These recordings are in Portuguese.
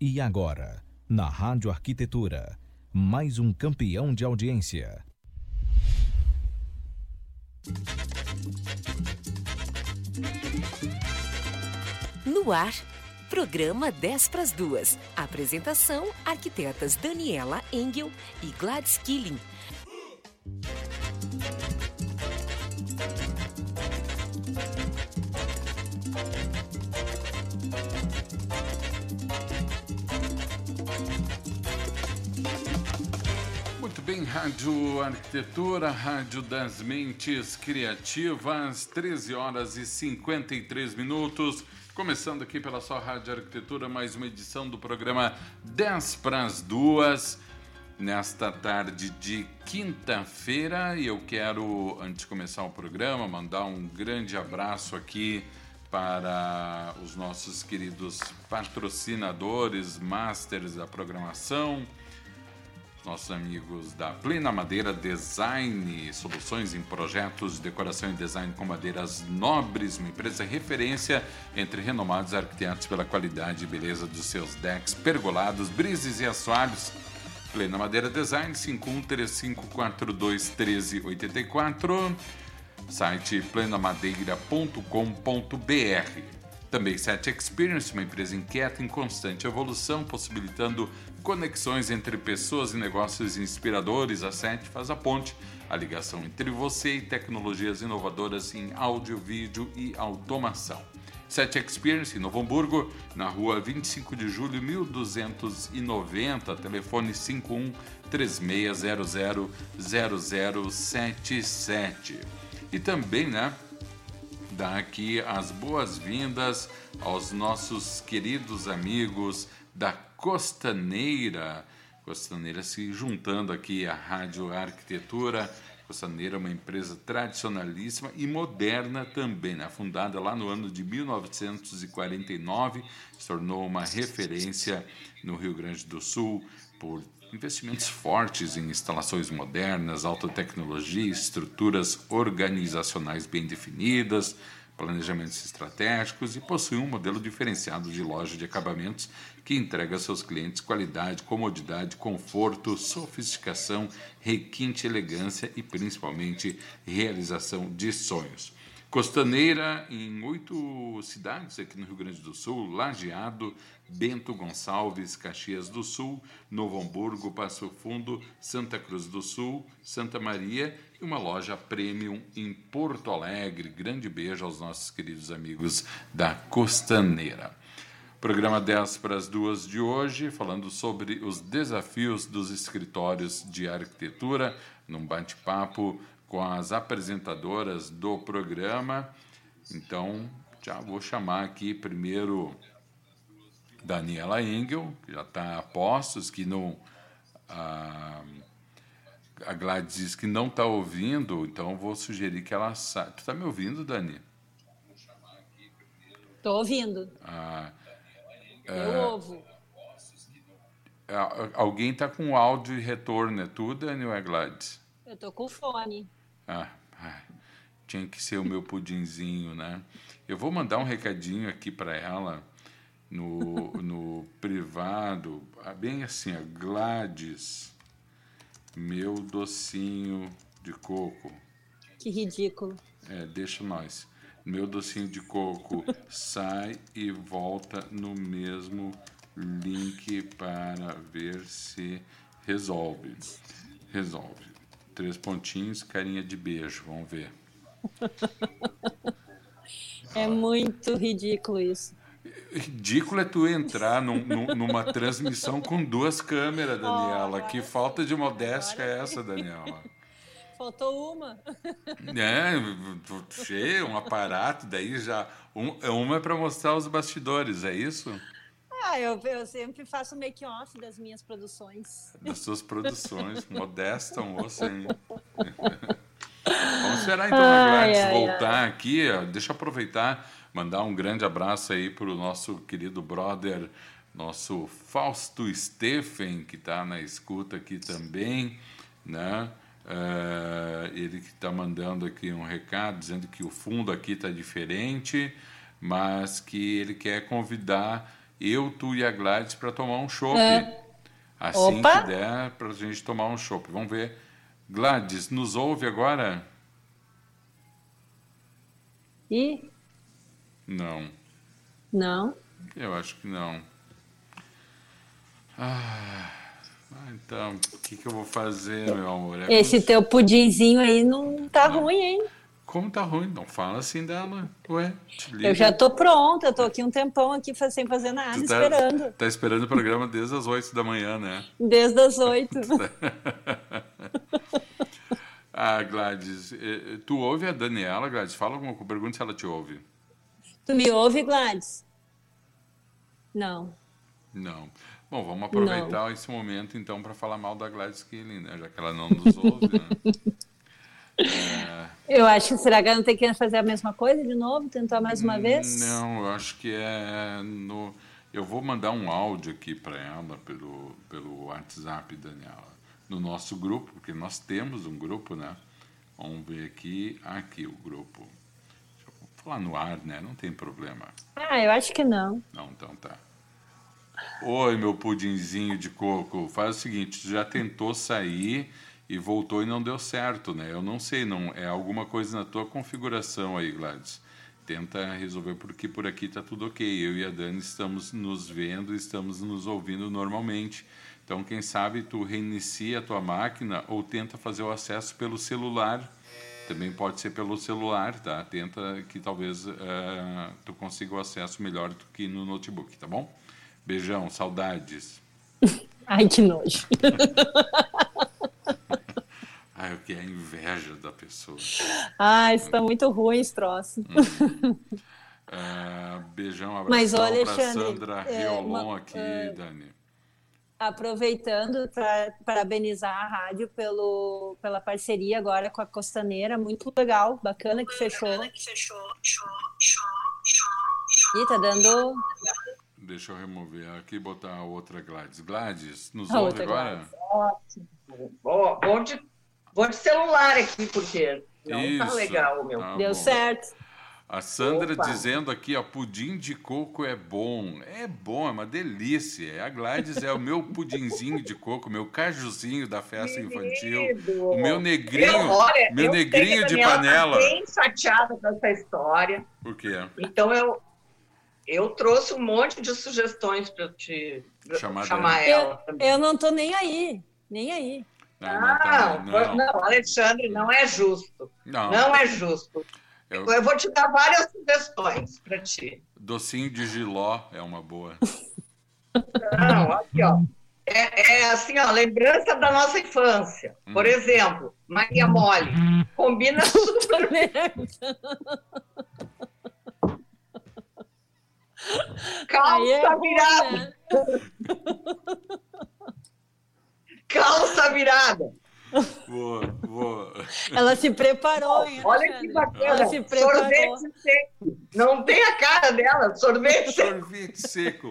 E agora, na Rádio Arquitetura, mais um campeão de audiência. No ar, programa 10 para as duas. Apresentação: arquitetas Daniela Engel e Gladys Killing. Rádio Arquitetura, Rádio das Mentes Criativas, 13 horas e 53 minutos. Começando aqui pela sua Rádio Arquitetura, mais uma edição do programa 10 para as duas, nesta tarde de quinta-feira. E eu quero, antes de começar o programa, mandar um grande abraço aqui para os nossos queridos patrocinadores, masters da programação nossos amigos da Plena Madeira Design, soluções em projetos de decoração e design com madeiras nobres, uma empresa referência entre renomados arquitetos pela qualidade e beleza dos seus decks, pergolados, brises e assoalhos. Plena Madeira Design, 5135421384, site plenamadeira.com.br. Também Set Experience, uma empresa inquieta em constante evolução, possibilitando conexões entre pessoas e negócios inspiradores. A Set faz a ponte, a ligação entre você e tecnologias inovadoras em áudio, vídeo e automação. Set Experience em Novo Hamburgo, na rua 25 de julho, 1290, telefone 51 3600 0077. E também, né? Dar aqui as boas-vindas aos nossos queridos amigos da Costaneira. Costaneira se juntando aqui à Rádio Arquitetura. Costaneira é uma empresa tradicionalíssima e moderna também, né? fundada lá no ano de 1949, se tornou uma referência no Rio Grande do Sul por investimentos fortes em instalações modernas, alta tecnologia, estruturas organizacionais bem definidas, planejamentos estratégicos e possui um modelo diferenciado de loja de acabamentos que entrega a seus clientes qualidade, comodidade, conforto, sofisticação, requinte, elegância e principalmente realização de sonhos. Costaneira em oito cidades aqui no Rio Grande do Sul: Lajeado, Bento Gonçalves, Caxias do Sul, Novo Hamburgo, Passo Fundo, Santa Cruz do Sul, Santa Maria e uma loja premium em Porto Alegre. Grande beijo aos nossos queridos amigos da Costaneira. Programa 10 para as duas de hoje, falando sobre os desafios dos escritórios de arquitetura, num bate-papo com as apresentadoras do programa. Então, já vou chamar aqui primeiro Daniela Engel, que já está a postos, que não. A, a Gladys diz que não está ouvindo, então vou sugerir que ela saia. Tu está me ouvindo, Dani? Estou ouvindo. Ah, Eu é, ouvo. Alguém está com áudio e retorno, é tu, Dani, ou é Gladys? Eu estou com fone. Ah, tinha que ser o meu pudinzinho, né? Eu vou mandar um recadinho aqui para ela no, no privado, ah, bem assim, a Gladys, meu docinho de coco. Que ridículo. É, deixa nós. Meu docinho de coco sai e volta no mesmo link para ver se resolve. Resolve. Três pontinhos, carinha de beijo. Vamos ver. É muito ridículo isso. Ridículo é tu entrar num, num, numa transmissão com duas câmeras, Daniela. Oh, que falta de modéstia é essa, Daniela? Faltou uma. É, cheio, um aparato, daí já. Um, uma é para mostrar os bastidores, é isso? Ah, eu, eu sempre faço make-off das minhas produções. Das suas produções. Modesta, moça, hein? Vamos esperar então a Gladys ai, voltar ai. aqui. Deixa eu aproveitar, mandar um grande abraço aí para o nosso querido brother, nosso Fausto Steffen, que está na escuta aqui também, né? Uh, ele que está mandando aqui um recado dizendo que o fundo aqui está diferente, mas que ele quer convidar eu, tu e a Gladys para tomar um chopp. É. Assim Opa! que der para a gente tomar um chopp. Vamos ver. Gladys, nos ouve agora? Ih, Não, não. eu acho que não. Ah, então, o que, que eu vou fazer, meu amor? É Esse teu pudinzinho aí não tá ruim, hein? Como tá ruim? Não fala assim dela. Ué, te liga. Eu já tô pronta, eu tô aqui um tempão aqui sem fazer nada, tá, esperando. Tá esperando o programa desde as 8 da manhã, né? Desde as oito. Ah, Gladys, eh, eh, tu ouve a Daniela, Gladys? Fala alguma coisa, pergunta se ela te ouve. tu me ouve, Gladys? Não. Não. Bom, vamos aproveitar esse momento então para falar mal da Gladys Killing, né? Já que ela não nos ouve, né? É, Eu acho que será que não tem que fazer a mesma coisa de novo? Tentar mais uma vez? Não, eu acho que é no. Eu vou mandar um áudio aqui para ela pelo, pelo WhatsApp, Daniela, no nosso grupo, porque nós temos um grupo, né? Vamos ver aqui, aqui o grupo. Deixa eu falar no ar, né? Não tem problema. Ah, eu acho que não. Não, então tá. Oi, meu pudinzinho de coco. Faz o seguinte, já tentou sair e voltou e não deu certo, né? Eu não sei, não é alguma coisa na tua configuração aí, Gladys. Tenta resolver porque por aqui tá tudo ok. Eu e a Dani estamos nos vendo, estamos nos ouvindo normalmente. Então, quem sabe tu reinicia a tua máquina ou tenta fazer o acesso pelo celular. Também pode ser pelo celular, tá? Tenta que talvez eh, tu consiga o acesso melhor do que no notebook, tá bom? Beijão, saudades. Ai, que nojo. Ai, o que é a inveja da pessoa. Ai, isso tá muito ruim esse troço. Eh, beijão, abração pra Alexandre, Sandra é, Riolon uma- aqui, é, Dani. Aproveitando para parabenizar a rádio pelo, pela parceria agora com a Costaneira, muito legal, bacana que fechou. Ih, tá dando Deixa eu remover aqui e botar a outra Gladys. Gladys, nos A ouve agora? Gladys. Ótimo. Vou, de, vou de celular aqui, porque não tá Isso, legal o meu. tá Deu bom. certo. A Sandra Opa. dizendo aqui, ó, pudim de coco é bom. É bom, é uma delícia. A Gladys é o meu pudinzinho de coco, meu cajuzinho da festa infantil. Querido. O meu negrinho, Eu, olha, meu eu negrinho de panela. Tá bem chateada com essa história. O quê? Então eu, eu trouxe um monte de sugestões para te Chamar chamar ela Eu, também. eu não tô nem aí, nem aí. Não, não, Não, tá, não, não. Alexandre, não é justo. Não, Não é justo. eu- Eu vou te dar várias sugestões para ti. docinho de giló é uma boa. Não, aqui, ó. É, é assim, ó, lembrança da nossa infância. Por Hum. exemplo, Maria Mole. Combina super calça é virada. Calça virada. Boa, boa. Ela se preparou, hein? Olha que bacana. Ela se preparou. Sorvete seco. Não tem a cara dela. Sorvete seco. Sorvete seco.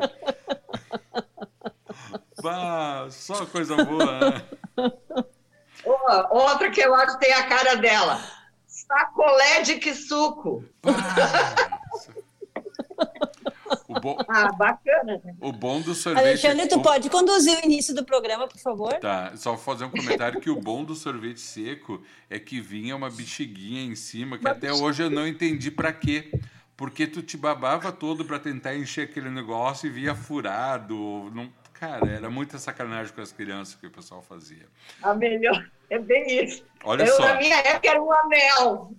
Bah, só coisa boa, né? Outra que eu acho que tem a cara dela. Sacolé de que suco. O bom, Ah, bacana. né? o bom do sorvete. Alexandre, tu pode conduzir o início do programa, por favor? Tá, só vou fazer um comentário que o bom do sorvete seco é que vinha uma bexiguinha em cima, que até hoje eu não entendi pra quê. Porque tu te babava todo pra tentar encher aquele negócio e via furado. Não, cara, era muita sacanagem com as crianças que o pessoal fazia. A melhor. É bem isso. Olha eu, só. na minha época, era um anel.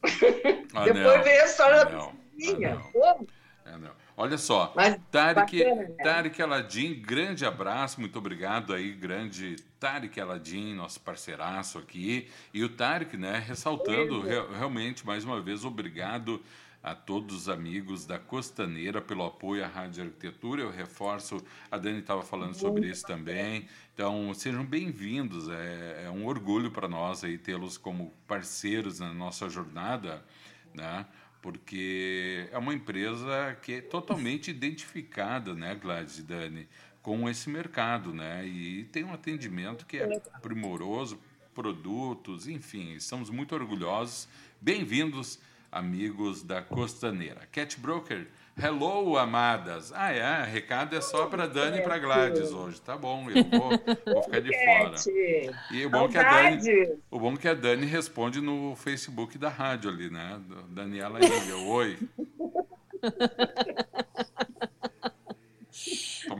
Anel, Depois veio a história da anel, piscininha. anel. É, não. Olha só, Mas Tarek, bacana, né? Tarek Aladim, grande abraço, muito obrigado aí, grande Tarek Aladim, nosso parceiraço aqui. E o Tarek, né, ressaltando re- realmente, mais uma vez, obrigado a todos os amigos da Costaneira pelo apoio à Rádio Arquitetura. Eu reforço, a Dani estava falando sobre isso também. Então, sejam bem-vindos. É, é um orgulho para nós aí tê-los como parceiros na nossa jornada, né? Porque é uma empresa que é totalmente identificada, né, Gladys e Dani, com esse mercado, né, e tem um atendimento que é primoroso, produtos, enfim, estamos muito orgulhosos. Bem-vindos, amigos da Costaneira. Cat Broker, Hello, amadas. Ah, é? Recado é só para Dani e para Gladys hoje. Tá bom, eu vou, vou ficar de fora. E o bom, que a Dani, o bom que a Dani responde no Facebook da rádio ali, né? Daniela Engel. Oi.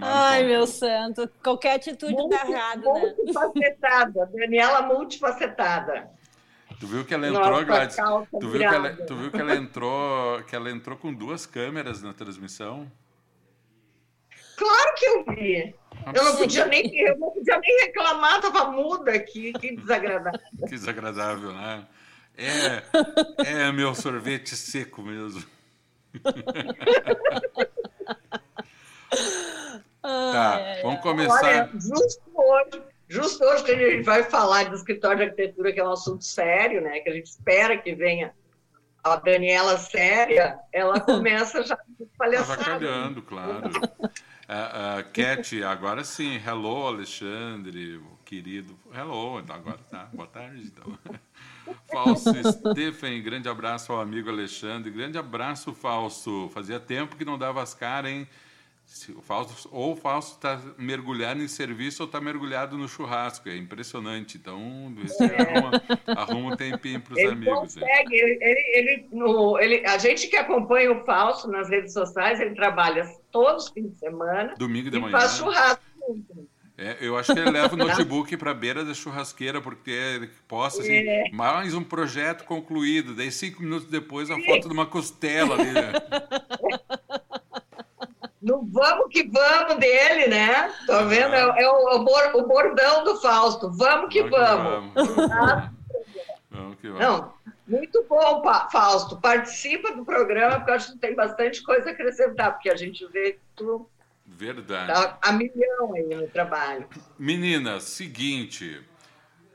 Ai, meu santo. Qualquer atitude Multi, tá errado, né? Multifacetada. Daniela multifacetada. Tu viu que ela entrou, Nossa, Gladys? Tu viu, que ela, tu viu que ela entrou, que ela entrou com duas câmeras na transmissão? Claro que eu vi. Eu não podia nem, eu não podia nem reclamar, tava muda aqui, que desagradável. que desagradável, né? É, é meu sorvete seco mesmo. tá, vamos começar. Olha, justo hoje, Justo hoje que a gente vai falar do escritório de arquitetura, que é um assunto sério, né? Que a gente espera que venha a Daniela séria, ela começa já palhaçada. Avacalhando, claro. uh, uh, Cat, agora sim. Hello, Alexandre, querido. Hello, agora tá. Boa tarde, então. Falso Stephen, grande abraço ao amigo Alexandre. Grande abraço, Falso. Fazia tempo que não dava as caras, hein? O Fausto, ou o Fausto está mergulhado em serviço ou está mergulhado no churrasco. É impressionante. Então, você é. arruma, arruma um tempinho para os amigos. Consegue, ele, ele, ele, no, ele, a gente que acompanha o Fausto nas redes sociais, ele trabalha todos os fins de semana. Domingo de e manhã. faz churrasco. É, eu acho que ele leva o notebook para a beira da churrasqueira, porque ele possa, assim, é. mais um projeto concluído. Daí, cinco minutos depois, a Sim. foto de uma costela ali. No vamos que vamos dele, né? Tô vendo? É, é o, o, bordão do Fausto. Vamos que vamos. vamos. vamos, que vamos. Não, muito bom, Fausto. Participa do programa, porque eu acho que tem bastante coisa a acrescentar, porque a gente vê tu. Verdade. Tá a milhão aí no trabalho. Meninas, seguinte.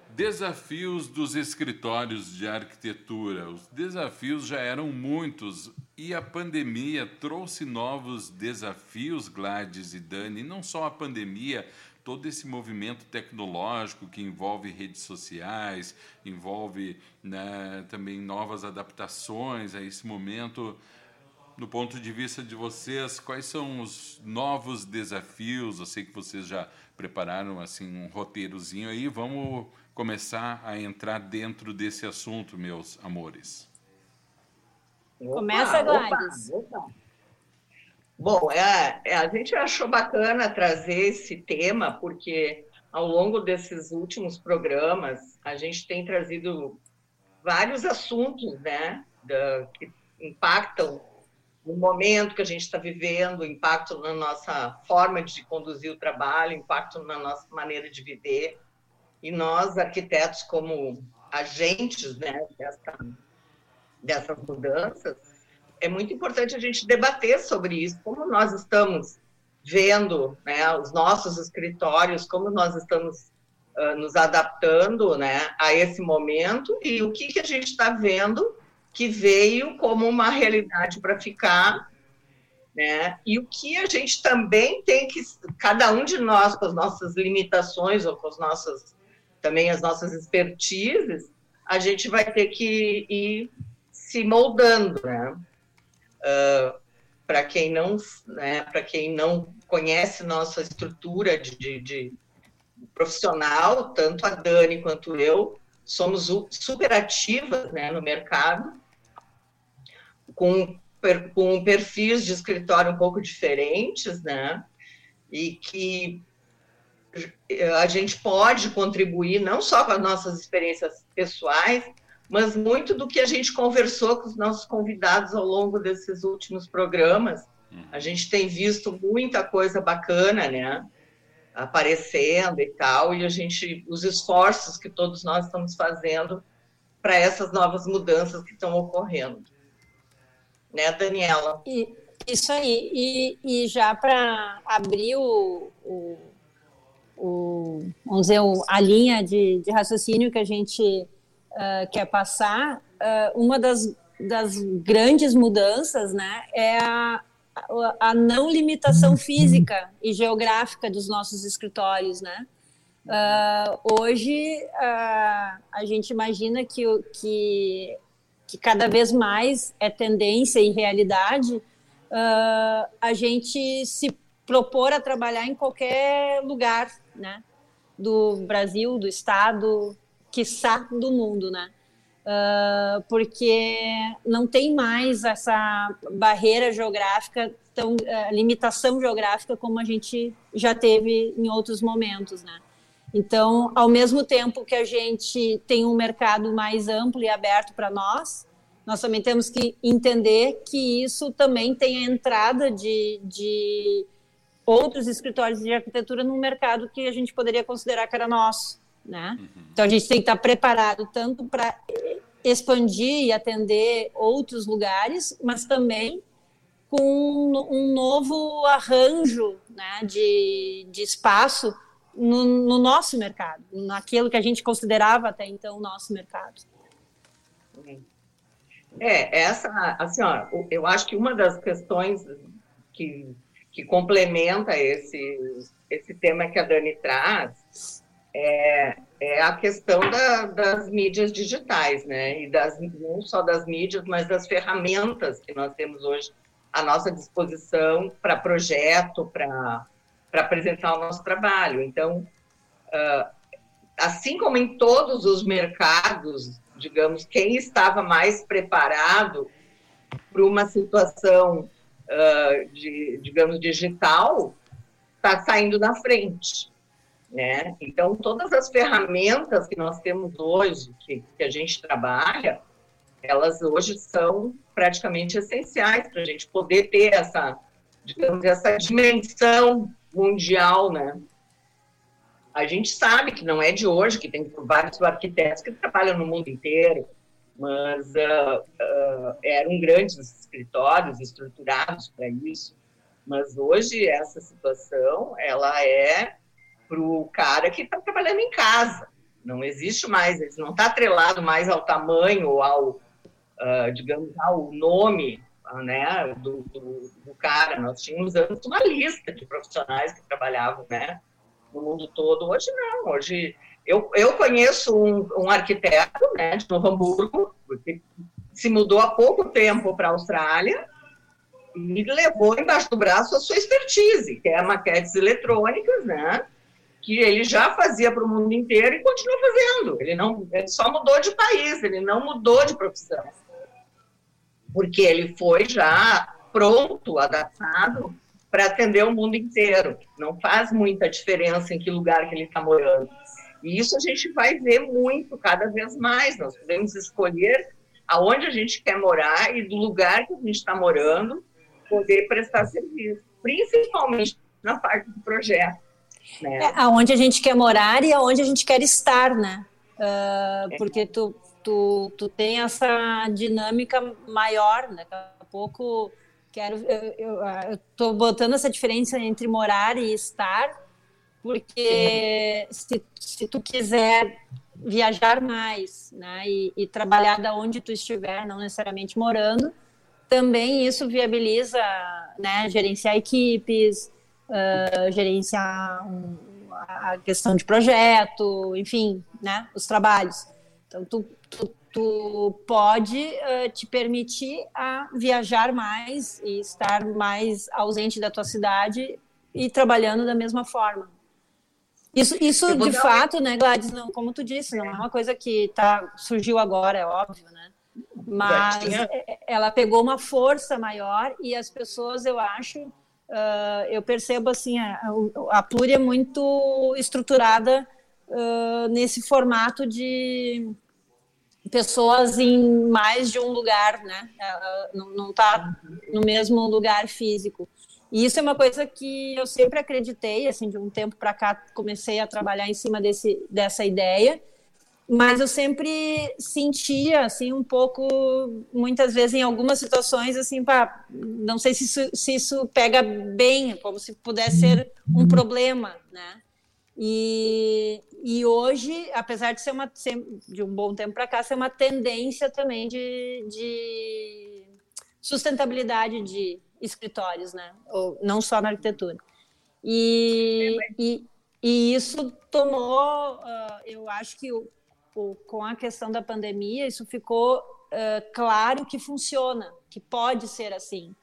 Desafios dos escritórios de arquitetura. Os desafios já eram muitos e a pandemia trouxe novos desafios, Gladys e Dani. Não só a pandemia, todo esse movimento tecnológico que envolve redes sociais, envolve né, também novas adaptações a esse momento. No ponto de vista de vocês, quais são os novos desafios? Eu sei que vocês já prepararam assim um roteirozinho aí. Vamos começar a entrar dentro desse assunto, meus amores? Opa, Começa, Gladys. Opa, opa. Bom, é, é, a gente achou bacana trazer esse tema, porque ao longo desses últimos programas, a gente tem trazido vários assuntos né, da, que impactam no momento que a gente está vivendo, impacto na nossa forma de conduzir o trabalho, impacto na nossa maneira de viver. E nós, arquitetos, como agentes né, dessa, dessas mudanças, é muito importante a gente debater sobre isso, como nós estamos vendo né, os nossos escritórios, como nós estamos uh, nos adaptando né, a esse momento e o que, que a gente está vendo que veio como uma realidade para ficar, né? E o que a gente também tem que, cada um de nós, com as nossas limitações ou com as nossas também as nossas expertises, a gente vai ter que ir se moldando, né? Uh, ah, para quem não, né, para quem não conhece nossa estrutura de, de, de, profissional, tanto a Dani quanto eu somos super ativas, né, no mercado, com com perfis de escritório um pouco diferentes, né? E que a gente pode contribuir não só com as nossas experiências pessoais, mas muito do que a gente conversou com os nossos convidados ao longo desses últimos programas. A gente tem visto muita coisa bacana, né? Aparecendo e tal, e a gente, os esforços que todos nós estamos fazendo para essas novas mudanças que estão ocorrendo. Né, Daniela? E, isso aí. E, e já para abrir o, o o, vamos dizer, a linha de, de raciocínio que a gente uh, quer passar, uh, uma das, das grandes mudanças né, é a, a não limitação física e geográfica dos nossos escritórios, né? Uh, hoje uh, a gente imagina que, que, que cada vez mais é tendência e realidade uh, a gente se propor a trabalhar em qualquer lugar, né? Do Brasil, do Estado, quiçá do mundo, né? Uh, porque não tem mais essa barreira geográfica, tão, uh, limitação geográfica como a gente já teve em outros momentos, né? Então, ao mesmo tempo que a gente tem um mercado mais amplo e aberto para nós, nós também temos que entender que isso também tem a entrada de, de outros escritórios de arquitetura num mercado que a gente poderia considerar que era nosso, né? Uhum. Então a gente tem que estar preparado tanto para expandir e atender outros lugares, mas também com um novo arranjo né, de, de espaço no, no nosso mercado, naquilo que a gente considerava até então o nosso mercado. É, essa, assim, ó, eu acho que uma das questões que, que complementa esse, esse tema que a Dani traz é, é a questão da, das mídias digitais, né? E das, não só das mídias, mas das ferramentas que nós temos hoje à nossa disposição para projeto, para apresentar o nosso trabalho. Então, uh, assim como em todos os mercados digamos, quem estava mais preparado para uma situação, uh, de, digamos, digital, está saindo na frente. Né? Então, todas as ferramentas que nós temos hoje, que, que a gente trabalha, elas hoje são praticamente essenciais para a gente poder ter essa, digamos, essa dimensão mundial, né? A gente sabe que não é de hoje, que tem vários arquitetos que trabalham no mundo inteiro, mas uh, uh, eram grandes escritórios estruturados para isso. Mas hoje essa situação ela é para o cara que está trabalhando em casa. Não existe mais, ele não está atrelado mais ao tamanho ou ao, uh, digamos, ao nome né, do, do, do, cara. Nós tínhamos antes uma lista de profissionais que trabalhavam, né? no mundo todo. Hoje não, hoje eu, eu conheço um, um arquiteto né, de Novo Hamburgo, que se mudou há pouco tempo para a Austrália e levou embaixo do braço a sua expertise, que é maquetes eletrônicas, né? Que ele já fazia para o mundo inteiro e continua fazendo. Ele não, ele só mudou de país, ele não mudou de profissão, porque ele foi já pronto, adaptado para atender o mundo inteiro. Não faz muita diferença em que lugar que ele está morando. E isso a gente vai ver muito, cada vez mais. Nós podemos escolher aonde a gente quer morar e do lugar que a gente está morando, poder prestar serviço, principalmente na parte do projeto. Né? É, aonde a gente quer morar e aonde a gente quer estar, né? Uh. Porque tu, tu, tu tem essa dinâmica maior, né? daqui a pouco Quero, eu estou botando essa diferença entre morar e estar, porque se, se tu quiser viajar mais, né, e, e, trabalhar da onde tu estiver, não necessariamente morando, também isso viabiliza, né, gerenciar equipes, uh, gerenciar um, a questão de projeto, enfim, né, os trabalhos. Então, tu, tu tu pode uh, te permitir a viajar mais e estar mais ausente da tua cidade e trabalhando da mesma forma. Isso, isso de fato, né, Gladys, não, como tu disse, não é uma coisa que tá, surgiu agora, é óbvio, né? Mas é, ela pegou uma força maior e as pessoas, eu acho, uh, eu percebo assim, a, a Pluri é muito estruturada uh, nesse formato de pessoas em mais de um lugar, né? Não está no mesmo lugar físico. E isso é uma coisa que eu sempre acreditei, assim, de um tempo para cá comecei a trabalhar em cima desse, dessa ideia, mas eu sempre sentia, assim, um pouco, muitas vezes em algumas situações, assim, pá, não sei se isso, se isso pega bem, como se pudesse ser um problema, né? E, e hoje, apesar de ser uma de um bom tempo para cá, ser uma tendência também de, de sustentabilidade de escritórios, né? Ou, não só na arquitetura. E, e, e isso tomou, uh, eu acho que com a questão da pandemia, isso ficou uh, claro que funciona, que pode ser assim.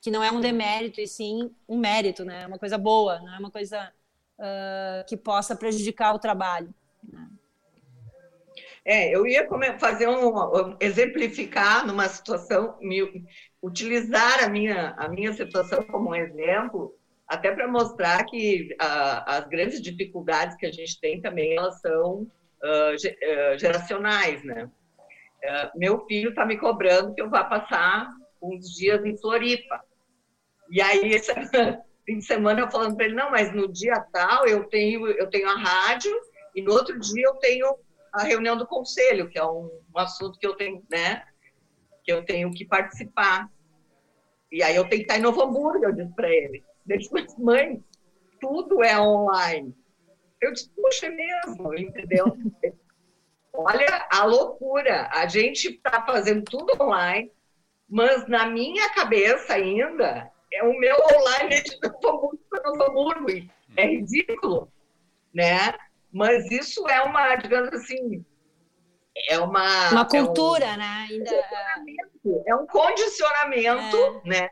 que não é um demérito e sim um mérito, né? Uma coisa boa, não é uma coisa uh, que possa prejudicar o trabalho. Né? É, eu ia fazer um exemplificar numa situação, utilizar a minha a minha situação como um exemplo, até para mostrar que as grandes dificuldades que a gente tem também elas são uh, geracionais, né? Uh, meu filho está me cobrando que eu vá passar uns dias em Floripa. E aí, esse fim de semana, eu falando para ele, não, mas no dia tal eu tenho, eu tenho a rádio e no outro dia eu tenho a reunião do conselho, que é um, um assunto que eu tenho, né, que eu tenho que participar. E aí eu tenho que estar em Novo Hamburgo, eu disse para ele. Mas mãe, tudo é online. Eu disse, puxa, é mesmo, entendeu? Olha a loucura. A gente está fazendo tudo online, mas na minha cabeça ainda é o meu online de Novo Hamburgo. É ridículo, né? Mas isso é uma, digamos assim, é uma uma cultura, é um, né? Ainda... É um condicionamento, é. né?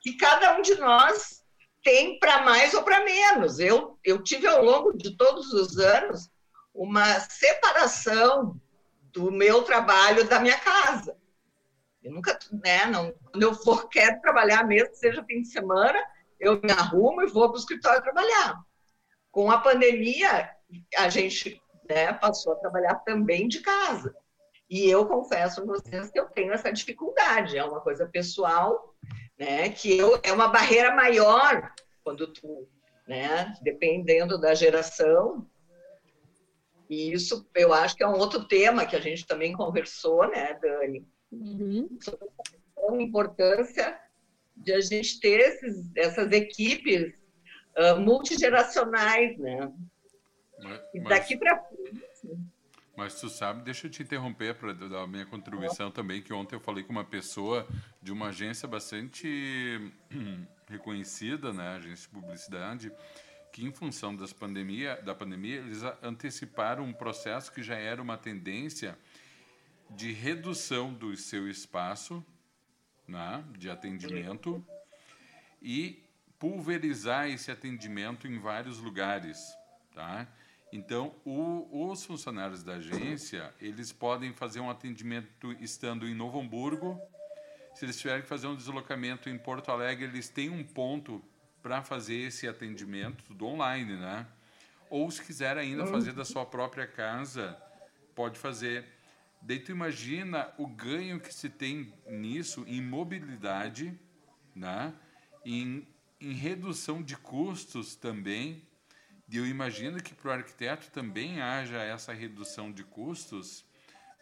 Que cada um de nós tem para mais ou para menos. Eu eu tive ao longo de todos os anos uma separação do meu trabalho da minha casa. Eu nunca, né, não, quando eu for quero trabalhar mesmo, seja fim de semana, eu me arrumo e vou para o escritório trabalhar. Com a pandemia, a gente né, passou a trabalhar também de casa. E eu confesso a vocês que eu tenho essa dificuldade, é uma coisa pessoal, né, que eu, é uma barreira maior quando tu, né, dependendo da geração. E isso eu acho que é um outro tema que a gente também conversou, né, Dani? Uhum. Sobre a importância de a gente ter esses, essas equipes uh, multigeracionais, né? Mas, e daqui para mas tu sabe, deixa eu te interromper para dar a minha contribuição também, que ontem eu falei com uma pessoa de uma agência bastante reconhecida, né, agência de publicidade, que em função das pandemia, da pandemia, eles anteciparam um processo que já era uma tendência de redução do seu espaço né, de atendimento e pulverizar esse atendimento em vários lugares, tá? Então, o, os funcionários da agência, eles podem fazer um atendimento estando em Novo Hamburgo. Se eles tiverem que fazer um deslocamento em Porto Alegre, eles têm um ponto para fazer esse atendimento, tudo online, né? Ou se quiser ainda fazer da sua própria casa, pode fazer. Daí tu imagina o ganho que se tem nisso em mobilidade, né? em, em redução de custos também. E eu imagino que para o arquiteto também haja essa redução de custos.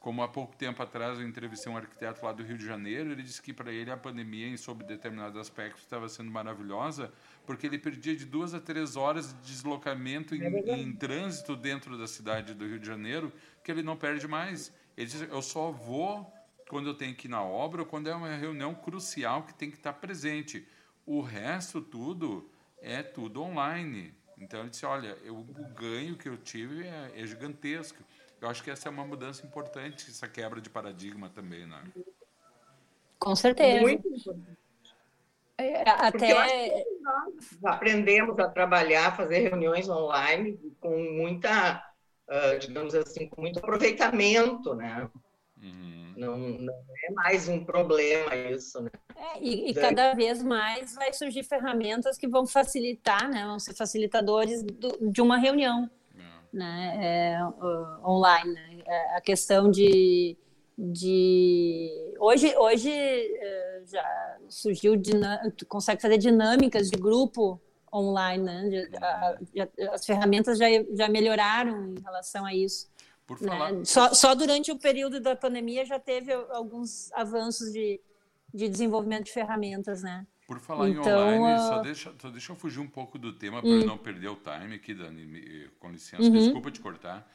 Como há pouco tempo atrás eu entrevistei um arquiteto lá do Rio de Janeiro, ele disse que para ele a pandemia, em sob determinados aspectos, estava sendo maravilhosa, porque ele perdia de duas a três horas de deslocamento em, é em trânsito dentro da cidade do Rio de Janeiro, que ele não perde mais. Ele diz: eu só vou quando eu tenho que ir na obra ou quando é uma reunião crucial que tem que estar presente. O resto tudo é tudo online. Então ele disse: olha, eu, o ganho que eu tive é, é, gigantesco. Eu acho que essa é uma mudança importante, essa quebra de paradigma também, né? Com certeza. Muito importante. É, até nós aprendemos a trabalhar, fazer reuniões online com muita uh, digamos assim, com muito aproveitamento, né? Uhum. Não, não é mais um problema isso, né? É, e, e cada vez mais vai surgir ferramentas que vão facilitar, né? Vão ser facilitadores do, de uma reunião, é. né? É, uh, online. Né? É, a questão de, de hoje, hoje uh, já surgiu, tu consegue fazer dinâmicas de grupo online, né? A, as ferramentas já, já melhoraram em relação a isso. Por né? falar... Né? Só, só durante o período da pandemia já teve alguns avanços de, de desenvolvimento de ferramentas, né? Por falar então, em online, uh... só, deixa, só deixa eu fugir um pouco do tema para hum. não perder o time aqui, Dani, com licença, uhum. desculpa te cortar.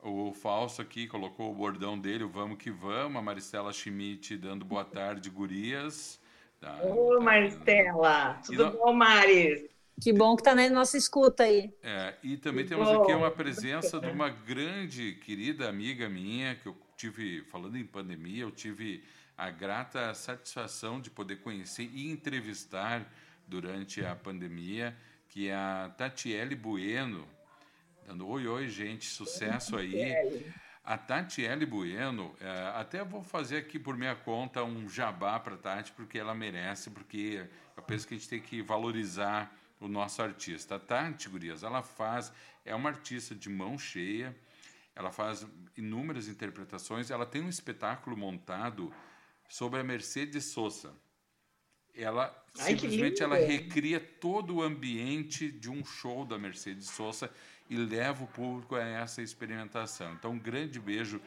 O Falso aqui colocou o bordão dele, o Vamos que Vamos, a Maristela Schmidt dando boa tarde, gurias. Tá, Ô, tá, Maristela, tudo bom, Maris? Que bom que está na nossa escuta aí. É, e também que temos bom. aqui uma presença de uma grande, querida amiga minha, que eu tive, falando em pandemia, eu tive a grata satisfação de poder conhecer e entrevistar durante a pandemia, que é a Tatiele Bueno, dando oi, oi, gente, sucesso aí. A Tatiele Bueno, é, até vou fazer aqui por minha conta um jabá para a Tati, porque ela merece, porque eu penso que a gente tem que valorizar o nosso artista. A Tati, gurias, ela faz, é uma artista de mão cheia, ela faz inúmeras interpretações, ela tem um espetáculo montado sobre a Mercedes Sosa. Ela Ai, simplesmente ela recria todo o ambiente de um show da Mercedes Sosa e leva o público a essa experimentação. Então, um grande beijo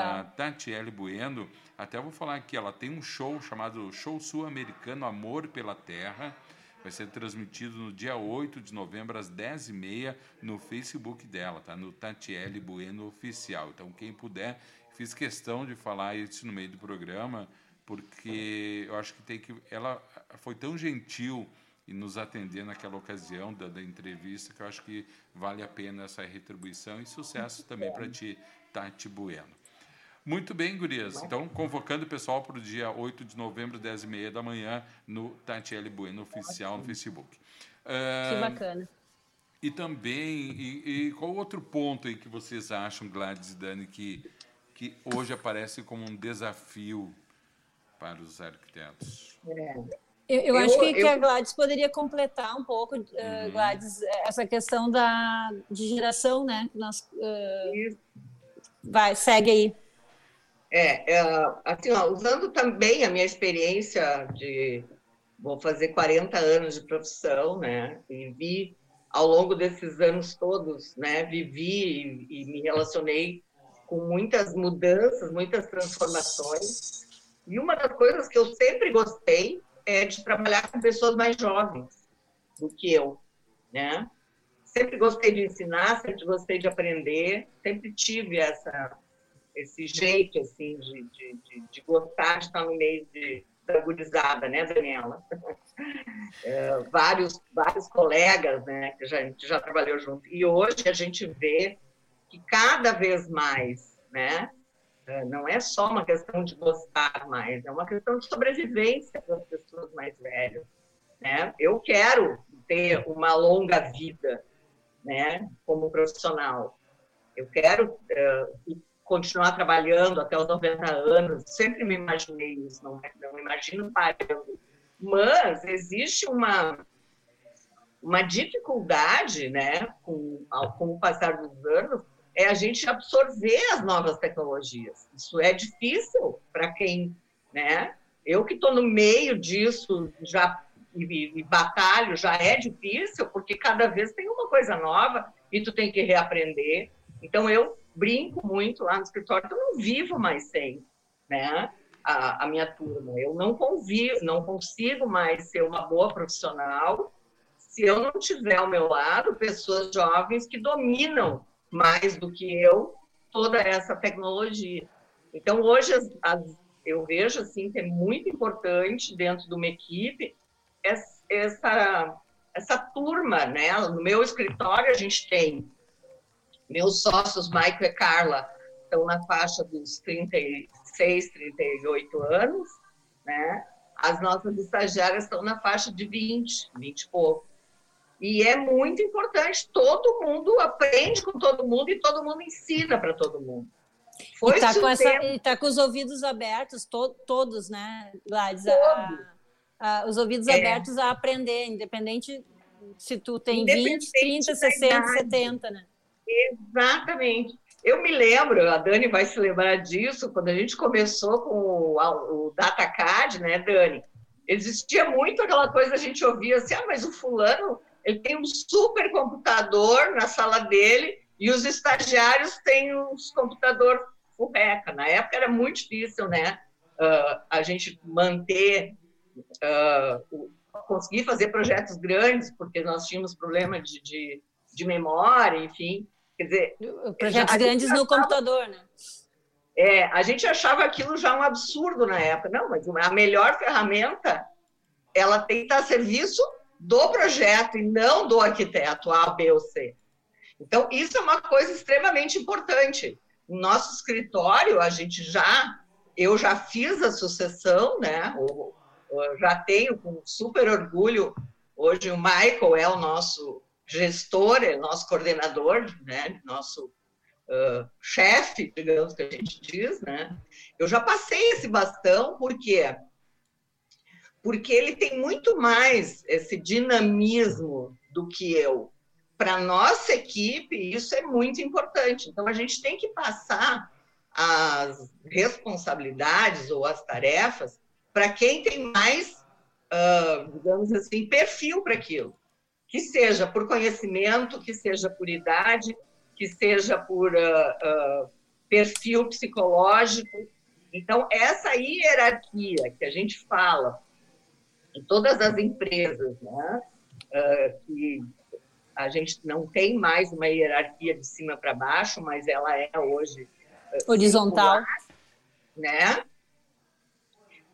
a Tatiele Bueno. Até vou falar aqui, ela tem um show chamado Show Sul-Americano Amor pela Terra. Vai ser transmitido no dia 8 de novembro, às 10h30, no Facebook dela, tá? No Tatiele Bueno Oficial. Então, quem puder, fiz questão de falar isso no meio do programa, porque eu acho que tem que. Ela foi tão gentil em nos atender naquela ocasião da, da entrevista que eu acho que vale a pena essa retribuição e sucesso também para ti, Tati Bueno. Muito bem, gurias. Então, convocando o pessoal para o dia 8 de novembro, 10h30 da manhã, no Tatiele Bueno Oficial no Facebook. que bacana. E também, e, e, qual outro ponto aí que vocês acham, Gladys e Dani, que, que hoje aparece como um desafio para os arquitetos? É. Eu, eu, acho que, eu... que, a Gladys poderia completar um pouco, uh, Gladys, essa questão da, de geração, né? Nós, uh, vai, segue aí. É, é assim, ó, usando também a minha experiência de, vou fazer 40 anos de profissão, né? E vi ao longo desses anos todos, né? Vivi e, e me relacionei com muitas mudanças, muitas transformações. E uma das coisas que eu sempre gostei é de trabalhar com pessoas mais jovens do que eu, né? Sempre gostei de ensinar, sempre gostei de aprender, sempre tive essa esse jeito assim de, de, de, de gostar de estar no meio de, da gurizada, né, Daniela? É, vários, vários colegas, né, que já, a gente já trabalhou junto. E hoje a gente vê que cada vez mais, né, é, não é só uma questão de gostar mais, é uma questão de sobrevivência para as pessoas mais velhas. Né? Eu quero ter uma longa vida né, como profissional. Eu quero uh, continuar trabalhando até os 90 anos. Sempre me imaginei isso, não, não imagino parando. Mas existe uma, uma dificuldade né, com, com o passar dos anos é a gente absorver as novas tecnologias. Isso é difícil para quem, né? Eu que estou no meio disso já e, e, batalho já é difícil porque cada vez tem uma coisa nova e tu tem que reaprender. Então eu brinco muito lá no escritório, eu não vivo mais sem, né? A, a minha turma, eu não convivo, não consigo mais ser uma boa profissional se eu não tiver ao meu lado pessoas jovens que dominam mais do que eu toda essa tecnologia. Então, hoje, as, as, eu vejo assim, que é muito importante dentro de uma equipe essa, essa turma. Né? No meu escritório, a gente tem meus sócios, Michael e Carla, estão na faixa dos 36, 38 anos, né? As nossas estagiárias estão na faixa de 20, 20 e pouco. E é muito importante, todo mundo aprende com todo mundo e todo mundo ensina para todo mundo. Foi e está com, essa, tá com os ouvidos abertos, to, todos, né, Gladys? A, a, os ouvidos é. abertos a aprender, independente se tu tem 20, 30, 60, 70, né? Exatamente. Eu me lembro, a Dani vai se lembrar disso, quando a gente começou com o, o DataCAD, né, Dani? Existia muito aquela coisa, a gente ouvia assim, ah, mas o fulano ele tem um super computador na sala dele e os estagiários têm uns computador furreca. Na época era muito difícil, né? Uh, a gente manter, uh, conseguir fazer projetos grandes, porque nós tínhamos problema de, de, de memória, enfim. Quer dizer, projetos grandes no computador, né? É, a gente achava aquilo já um absurdo na época. Não, mas a melhor ferramenta, ela tem que estar a serviço do projeto e não do arquiteto A, B ou C. Então, isso é uma coisa extremamente importante. nosso escritório, a gente já, eu já fiz a sucessão, né? Eu já tenho com super orgulho. Hoje o Michael é o nosso gestor, é nosso coordenador, né? Nosso uh, chefe, digamos que a gente diz, né? Eu já passei esse bastão, por quê? Porque ele tem muito mais esse dinamismo do que eu. Para nossa equipe, isso é muito importante. Então, a gente tem que passar as responsabilidades ou as tarefas para quem tem mais, uh, digamos assim, perfil para aquilo. Que seja por conhecimento, que seja por idade, que seja por uh, uh, perfil psicológico. Então, essa hierarquia que a gente fala em todas as empresas, né, uh, que a gente não tem mais uma hierarquia de cima para baixo, mas ela é hoje horizontal, circular, né?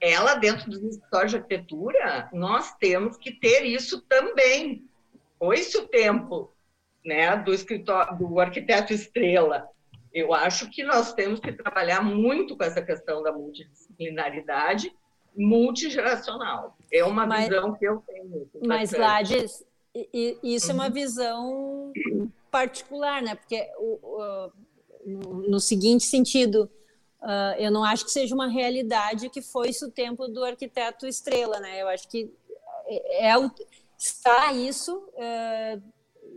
Ela dentro dos escritórios de arquitetura, nós temos que ter isso também. Foi esse o tempo né, do escritório do arquiteto estrela. Eu acho que nós temos que trabalhar muito com essa questão da multidisciplinaridade multigeracional. É uma mas, visão que eu tenho. Mas, Gladys, isso uhum. é uma uhum. visão particular, né? Porque o, o, no, seguinte sentido, uh, eu não acho que seja uma realidade que foi isso o tempo do arquiteto estrela, né? Eu acho que é, é está isso uh,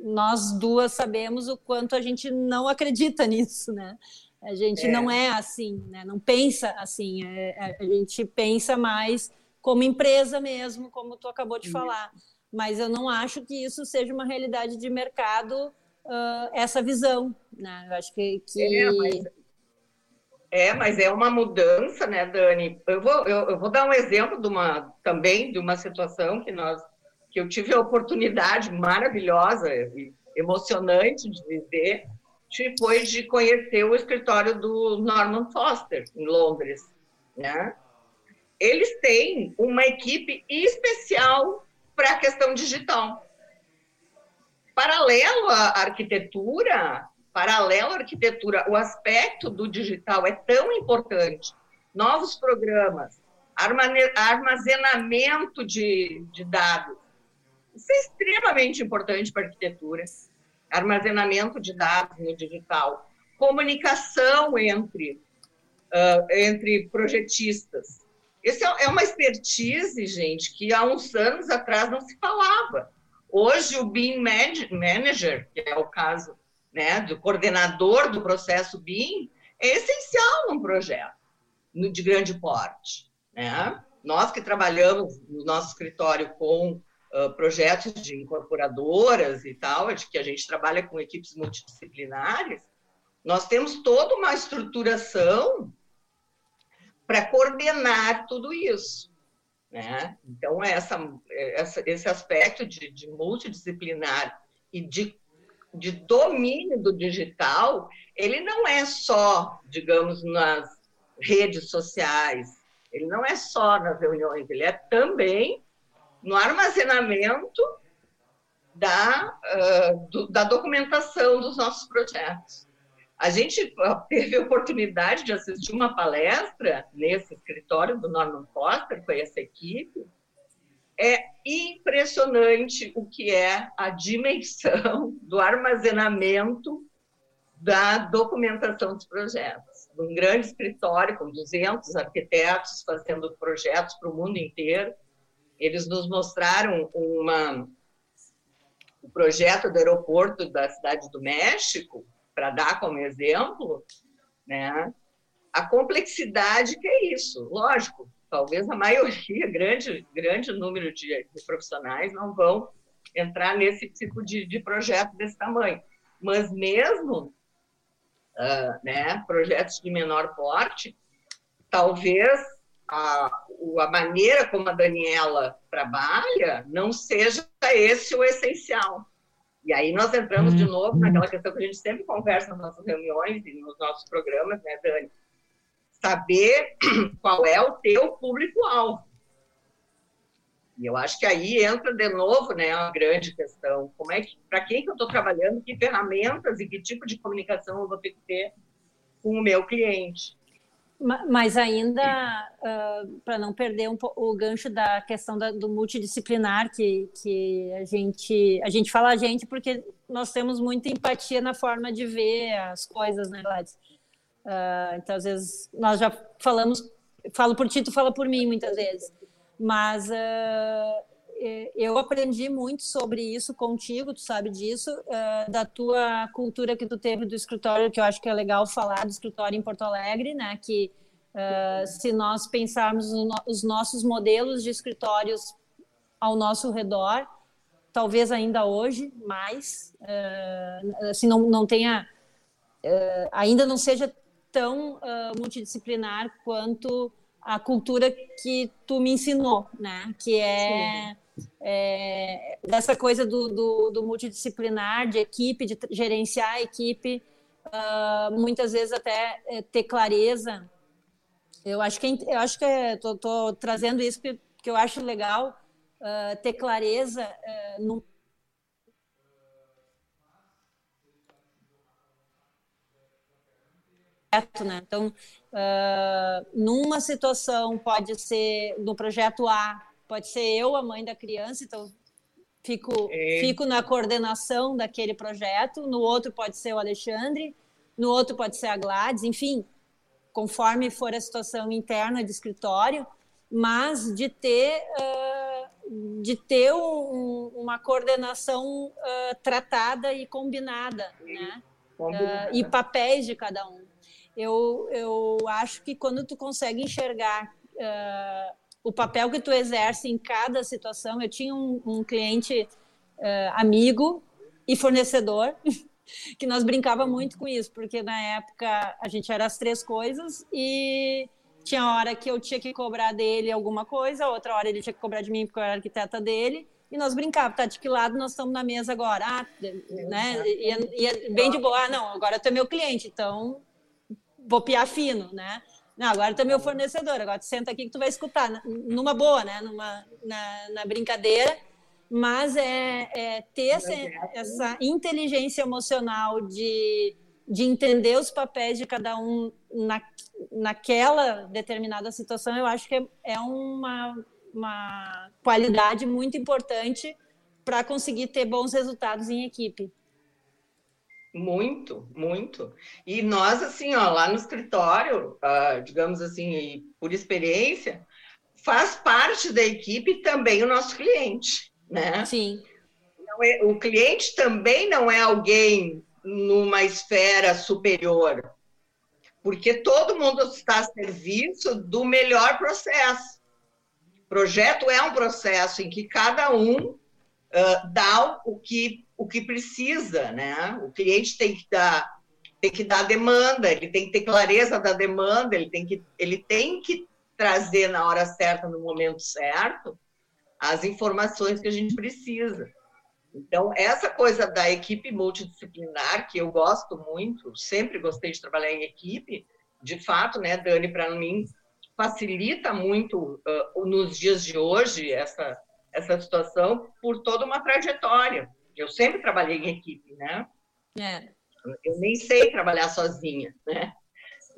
nós duas sabemos o quanto a gente não acredita nisso, né? A gente é. não é assim, né? Não pensa assim. É, é, a gente pensa mais como empresa mesmo, como tu acabou de falar. Mas eu não acho que isso seja uma realidade de mercado, uh, essa visão, né? Eu acho que, que... É, mas... é, mas é uma mudança, né, Dani? Eu vou, eu, eu vou dar um exemplo de uma também de uma situação que nós que eu tive a oportunidade maravilhosa e emocionante de viver, foi de conhecer o escritório do Norman Foster, em Londres. Né? Eles têm uma equipe especial para a questão digital. Paralelo à arquitetura, paralelo à arquitetura, o aspecto do digital é tão importante. Novos programas, armazenamento de, de dados, isso é extremamente importante para a arquitetura. Armazenamento de dados no digital, comunicação entre, uh, entre projetistas. Isso é, é uma expertise, gente, que há uns anos atrás não se falava. Hoje, o BIM Manager, que é o caso né, do coordenador do processo BIM, é essencial num projeto de grande porte. Né? Nós que trabalhamos no nosso escritório com projetos de incorporadoras e tal, de que a gente trabalha com equipes multidisciplinares, nós temos toda uma estruturação para coordenar tudo isso. Né? Então, essa, essa, esse aspecto de, de multidisciplinar e de, de domínio do digital, ele não é só, digamos, nas redes sociais, ele não é só nas reuniões, ele é também no armazenamento da, uh, do, da documentação dos nossos projetos. A gente teve a oportunidade de assistir uma palestra nesse escritório do Norman Foster, com essa equipe. É impressionante o que é a dimensão do armazenamento da documentação dos projetos. Um grande escritório com 200 arquitetos fazendo projetos para o mundo inteiro eles nos mostraram uma, o projeto do aeroporto da cidade do México, para dar como exemplo, né? a complexidade que é isso. Lógico, talvez a maioria, grande, grande número de, de profissionais não vão entrar nesse tipo de, de projeto desse tamanho. Mas mesmo uh, né, projetos de menor porte, talvez a, a maneira como a Daniela trabalha não seja esse o essencial. E aí nós entramos de novo naquela questão que a gente sempre conversa nas nossas reuniões e nos nossos programas, né, Dani? Saber qual é o teu público-alvo. E eu acho que aí entra de novo, né, a grande questão. Como é que, para quem que eu estou trabalhando, que ferramentas e que tipo de comunicação eu vou ter que ter com o meu cliente. Mas ainda, uh, para não perder um o gancho da questão da, do multidisciplinar, que, que a, gente, a gente fala a gente porque nós temos muita empatia na forma de ver as coisas, né, Gladys? Uh, então, às vezes, nós já falamos, falo por ti, tu fala por mim muitas vezes, mas uh, eu aprendi muito sobre isso contigo, tu sabe disso, uh, da tua cultura que tu teve do escritório, que eu acho que é legal falar do escritório em Porto Alegre, né? Que uh, se nós pensarmos os nossos modelos de escritórios ao nosso redor, talvez ainda hoje mais, assim não, não tenha, ainda não seja tão multidisciplinar quanto a cultura que tu me ensinou, né? Que é é, dessa coisa do, do, do, multidisciplinar, de equipe, de gerenciar a equipe, uh, muitas vezes até é, ter clareza. Eu acho que é eu acho que estou é, trazendo isso porque, eu acho legal uh, ter clareza uh, no né? Então, uh, numa situação pode ser no projeto A Pode ser eu, a mãe da criança, então fico, é. fico na coordenação daquele projeto. No outro pode ser o Alexandre, no outro pode ser a Gladys, enfim, conforme for a situação interna de escritório, mas de ter, uh, de ter um, uma coordenação uh, tratada e combinada, né? Uh, e papéis de cada um. Eu, eu acho que quando tu consegue enxergar o papel que tu exerce em cada situação. Eu tinha um, um cliente uh, amigo e fornecedor que nós brincava muito com isso, porque na época a gente era as três coisas e tinha hora que eu tinha que cobrar dele alguma coisa, outra hora ele tinha que cobrar de mim porque eu era arquiteta dele. E nós brincávamos, tá? De que lado nós estamos na mesa agora? Ah, né? E, e bem de boa, ah, não, agora tu é meu cliente, então vou piar fino, né? Não, agora tu é meu fornecedor, agora tu senta aqui que tu vai escutar, numa boa, né? Numa, na, na brincadeira, mas é, é ter essa, essa inteligência emocional de, de entender os papéis de cada um na, naquela determinada situação, eu acho que é, é uma, uma qualidade muito importante para conseguir ter bons resultados em equipe. Muito, muito. E nós, assim, ó, lá no escritório, uh, digamos assim, por experiência, faz parte da equipe também o nosso cliente, né? Sim. É, o cliente também não é alguém numa esfera superior, porque todo mundo está a serviço do melhor processo. O projeto é um processo em que cada um dá o que o que precisa, né? O cliente tem que dar tem que dar demanda, ele tem que ter clareza da demanda, ele tem que ele tem que trazer na hora certa, no momento certo, as informações que a gente precisa. Então, essa coisa da equipe multidisciplinar, que eu gosto muito, sempre gostei de trabalhar em equipe, de fato, né, Dani, para mim, facilita muito uh, nos dias de hoje essa, essa situação por toda uma trajetória. Eu sempre trabalhei em equipe, né? É. Eu nem sei trabalhar sozinha, né?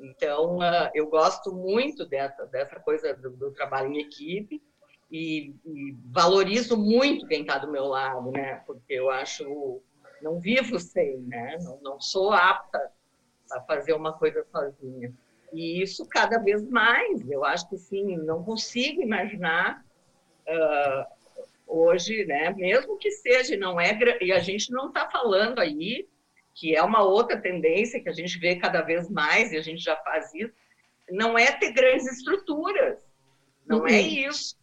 Então, uh, eu gosto muito dessa, dessa coisa do, do trabalho em equipe e, e valorizo muito quem está do meu lado, né? Porque eu acho, não vivo sem, né? Não, não sou apta a fazer uma coisa sozinha. E isso cada vez mais, eu acho que sim, não consigo imaginar uh, hoje, né, mesmo que seja, não é, e a gente não está falando aí que é uma outra tendência que a gente vê cada vez mais, e a gente já faz isso, não é ter grandes estruturas, não é uhum. é isso.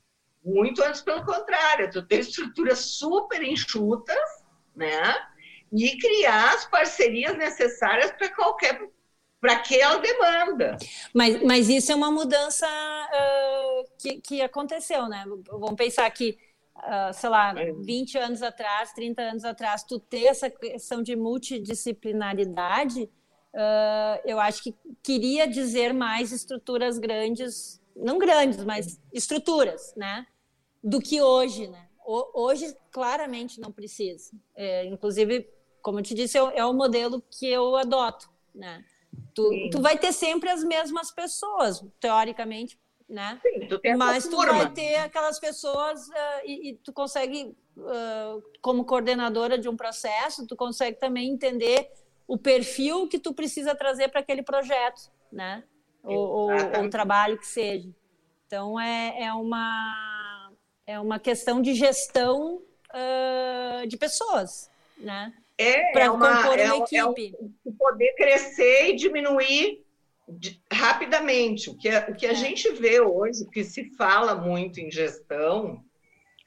Muito antes pelo contrário, tu ter estruturas super enxutas, né? E criar as parcerias necessárias para qualquer para aquela demanda. Mas, mas isso é uma mudança uh, que, que aconteceu, né? Vamos pensar que uh, sei lá, 20 é. anos atrás, 30 anos atrás, tu ter essa questão de multidisciplinaridade, uh, eu acho que queria dizer mais estruturas grandes, não grandes, mas estruturas, né? Do que hoje, né? O, hoje, claramente, não precisa. É, inclusive, como eu te disse, é, é o modelo que eu adoto, né? Tu, tu vai ter sempre as mesmas pessoas, teoricamente, né? Sim, tu Mas tu turma. vai ter aquelas pessoas uh, e, e, tu consegue, uh, como coordenadora de um processo, tu consegue também entender o perfil que tu precisa trazer para aquele projeto, né? Ou, ou, trabalho que seja. Então é, é uma é uma questão de gestão uh, de pessoas, né? É, para é uma, compor é, uma equipe. É poder crescer e diminuir de, rapidamente. O que, a, o que a é. gente vê hoje, que se fala muito em gestão,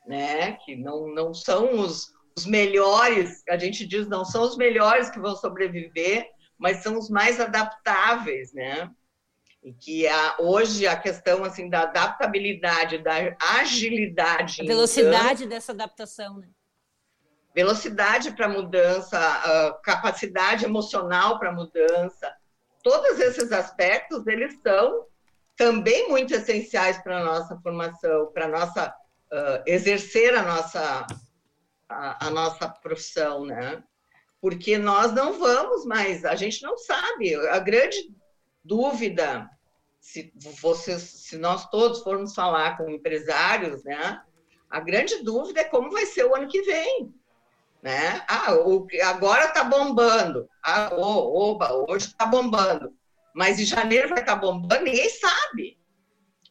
né, que não, não são os, os melhores, a gente diz não são os melhores que vão sobreviver, mas são os mais adaptáveis, né? E que a, hoje a questão assim da adaptabilidade, da agilidade, a velocidade dessa adaptação, né? velocidade para mudança, capacidade emocional para mudança, todos esses aspectos eles são também muito essenciais para a nossa formação, para nossa uh, exercer a nossa a, a, nossa profissão, né? Porque nós não vamos mais, a gente não sabe. A grande dúvida, se vocês, se nós todos formos falar com empresários, né? A grande dúvida é como vai ser o ano que vem né? Ah, o, agora está bombando. Ah, oh, oba, hoje está bombando. Mas em janeiro vai estar tá bombando, ninguém sabe.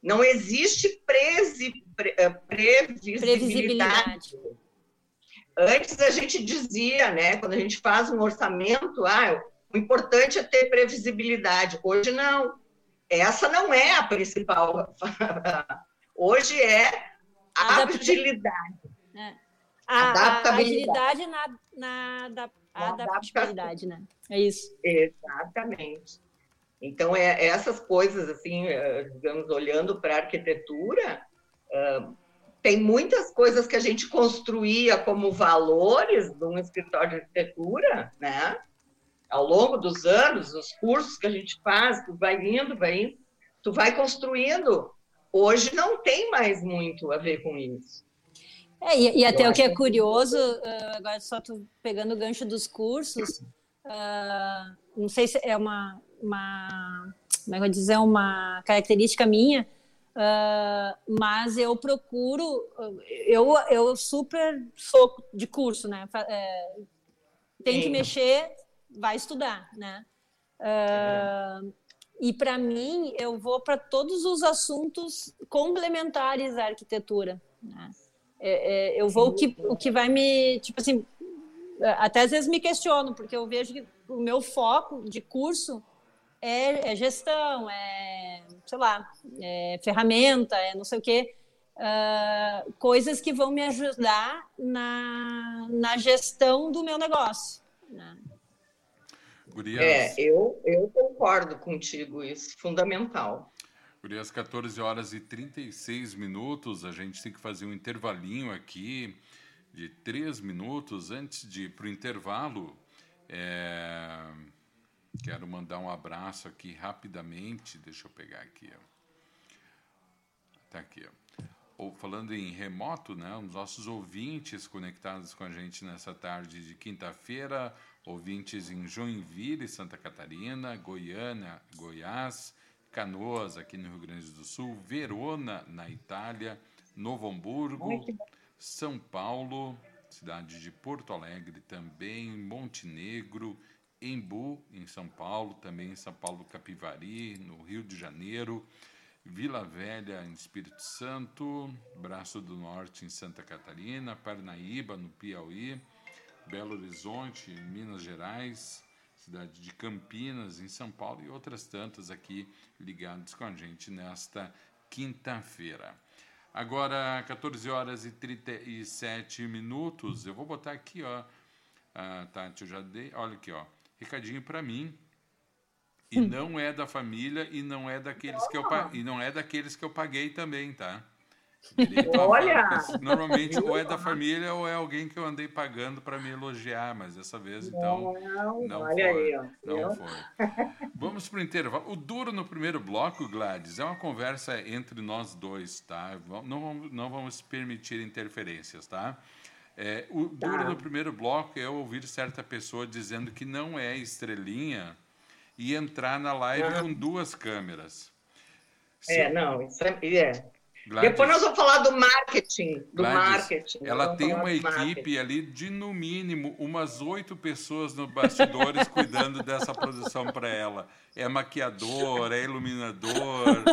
Não existe presi, pre, eh, previsibilidade. previsibilidade. Antes a gente dizia, né, quando a gente faz um orçamento, ah, o importante é ter previsibilidade. Hoje não. Essa não é a principal. Hoje é a agilidade. É a, adaptabilidade. a na, na, na adaptabilidade, né? É isso. Exatamente. Então, é, essas coisas, assim, eh, digamos, olhando para a arquitetura, uh, tem muitas coisas que a gente construía como valores de um escritório de arquitetura, né? Ao longo dos anos, os cursos que a gente faz, tu vai indo, vai indo, tu vai construindo. Hoje não tem mais muito a ver com isso. É, e, e até o que é curioso, uh, agora só tô pegando o gancho dos cursos, uh, não sei se é uma, uma como é que eu dizer, uma característica minha, uh, mas eu procuro, eu, eu super sou de curso, né? É, tem que mexer, vai estudar, né? Uh, e para mim, eu vou para todos os assuntos complementares à arquitetura. Né? É, é, eu vou o que, o que vai me, tipo assim, até às vezes me questiono, porque eu vejo que o meu foco de curso é, é gestão, é, sei lá, é ferramenta, é não sei o quê, uh, coisas que vão me ajudar na, na gestão do meu negócio. Né? É, eu, eu concordo contigo, isso, fundamental. Por às 14 horas e 36 minutos, a gente tem que fazer um intervalinho aqui de 3 minutos antes de ir para o intervalo. É... Quero mandar um abraço aqui rapidamente. Deixa eu pegar aqui. Está aqui. Ou, falando em remoto, né, os nossos ouvintes conectados com a gente nessa tarde de quinta-feira, ouvintes em Joinville, Santa Catarina, Goiânia, Goiás, Canoas, aqui no Rio Grande do Sul, Verona, na Itália, Novo Hamburgo, São Paulo, cidade de Porto Alegre também, Montenegro, Embu, em São Paulo, também em São Paulo Capivari, no Rio de Janeiro, Vila Velha, em Espírito Santo, Braço do Norte, em Santa Catarina, Parnaíba, no Piauí, Belo Horizonte, em Minas Gerais, cidade de Campinas, em São Paulo, e outras tantas aqui ligadas com a gente nesta quinta-feira. Agora, 14 horas e 37 minutos. Eu vou botar aqui, ó. Ah, Tati, eu já dei. Olha aqui, ó. Recadinho para mim. E não é da família e não é daqueles que eu e não é daqueles que eu paguei também, tá? Olha! Normalmente ou é da família ou é alguém que eu andei pagando para me elogiar, mas dessa vez então não, não olha foi. Aí, não foi. Vamos para o intervalo. O duro no primeiro bloco, Gladys, é uma conversa entre nós dois, tá? Não vamos, não vamos permitir interferências, tá? É, o duro tá. no primeiro bloco é ouvir certa pessoa dizendo que não é estrelinha e entrar na live com duas câmeras. É, não, isso é. Gladys, Depois nós vamos falar do marketing. Do Gladys, marketing. Ela tem uma equipe ali de, no mínimo, umas oito pessoas no bastidores cuidando dessa produção para ela. É maquiador, é iluminador.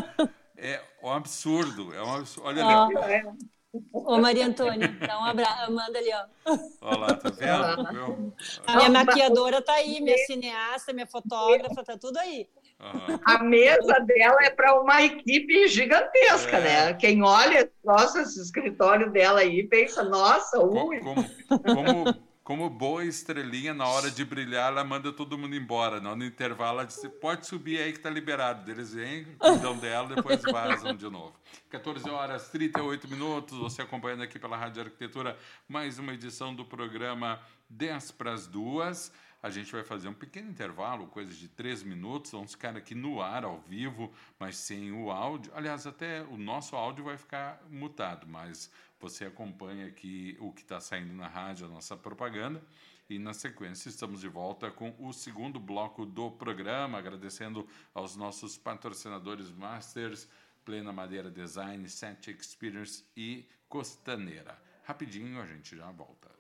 É um absurdo. É um absurdo. Olha ali. É. Ô, Maria Antônia, dá um abraço, manda ali, ó. Olha lá, tá vendo? A minha maquiadora tá aí, minha cineasta, minha fotógrafa, tá tudo aí. Uhum. A mesa dela é para uma equipe gigantesca, é. né? Quem olha, nossa, esse escritório dela aí, pensa, nossa, ui. Como, como, como boa estrelinha, na hora de brilhar, ela manda todo mundo embora. No intervalo, ela diz, pode subir aí que tá liberado. Eles vêm, cuidam dela, depois vazam de novo. 14 horas 38 minutos, você acompanhando aqui pela Rádio Arquitetura, mais uma edição do programa 10 para as duas. A gente vai fazer um pequeno intervalo, coisa de três minutos. Vamos ficar aqui no ar, ao vivo, mas sem o áudio. Aliás, até o nosso áudio vai ficar mutado, mas você acompanha aqui o que está saindo na rádio, a nossa propaganda. E na sequência estamos de volta com o segundo bloco do programa, agradecendo aos nossos patrocinadores Masters, Plena Madeira Design, Set Experience e Costaneira. Rapidinho a gente já volta.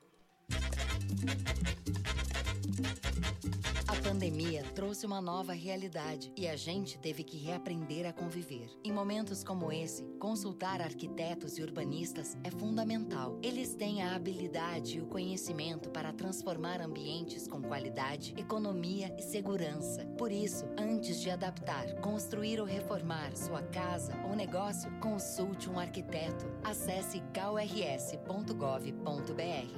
A pandemia trouxe uma nova realidade e a gente teve que reaprender a conviver. Em momentos como esse, consultar arquitetos e urbanistas é fundamental. Eles têm a habilidade e o conhecimento para transformar ambientes com qualidade, economia e segurança. Por isso, antes de adaptar, construir ou reformar sua casa ou negócio, consulte um arquiteto. Acesse krs.gov.br.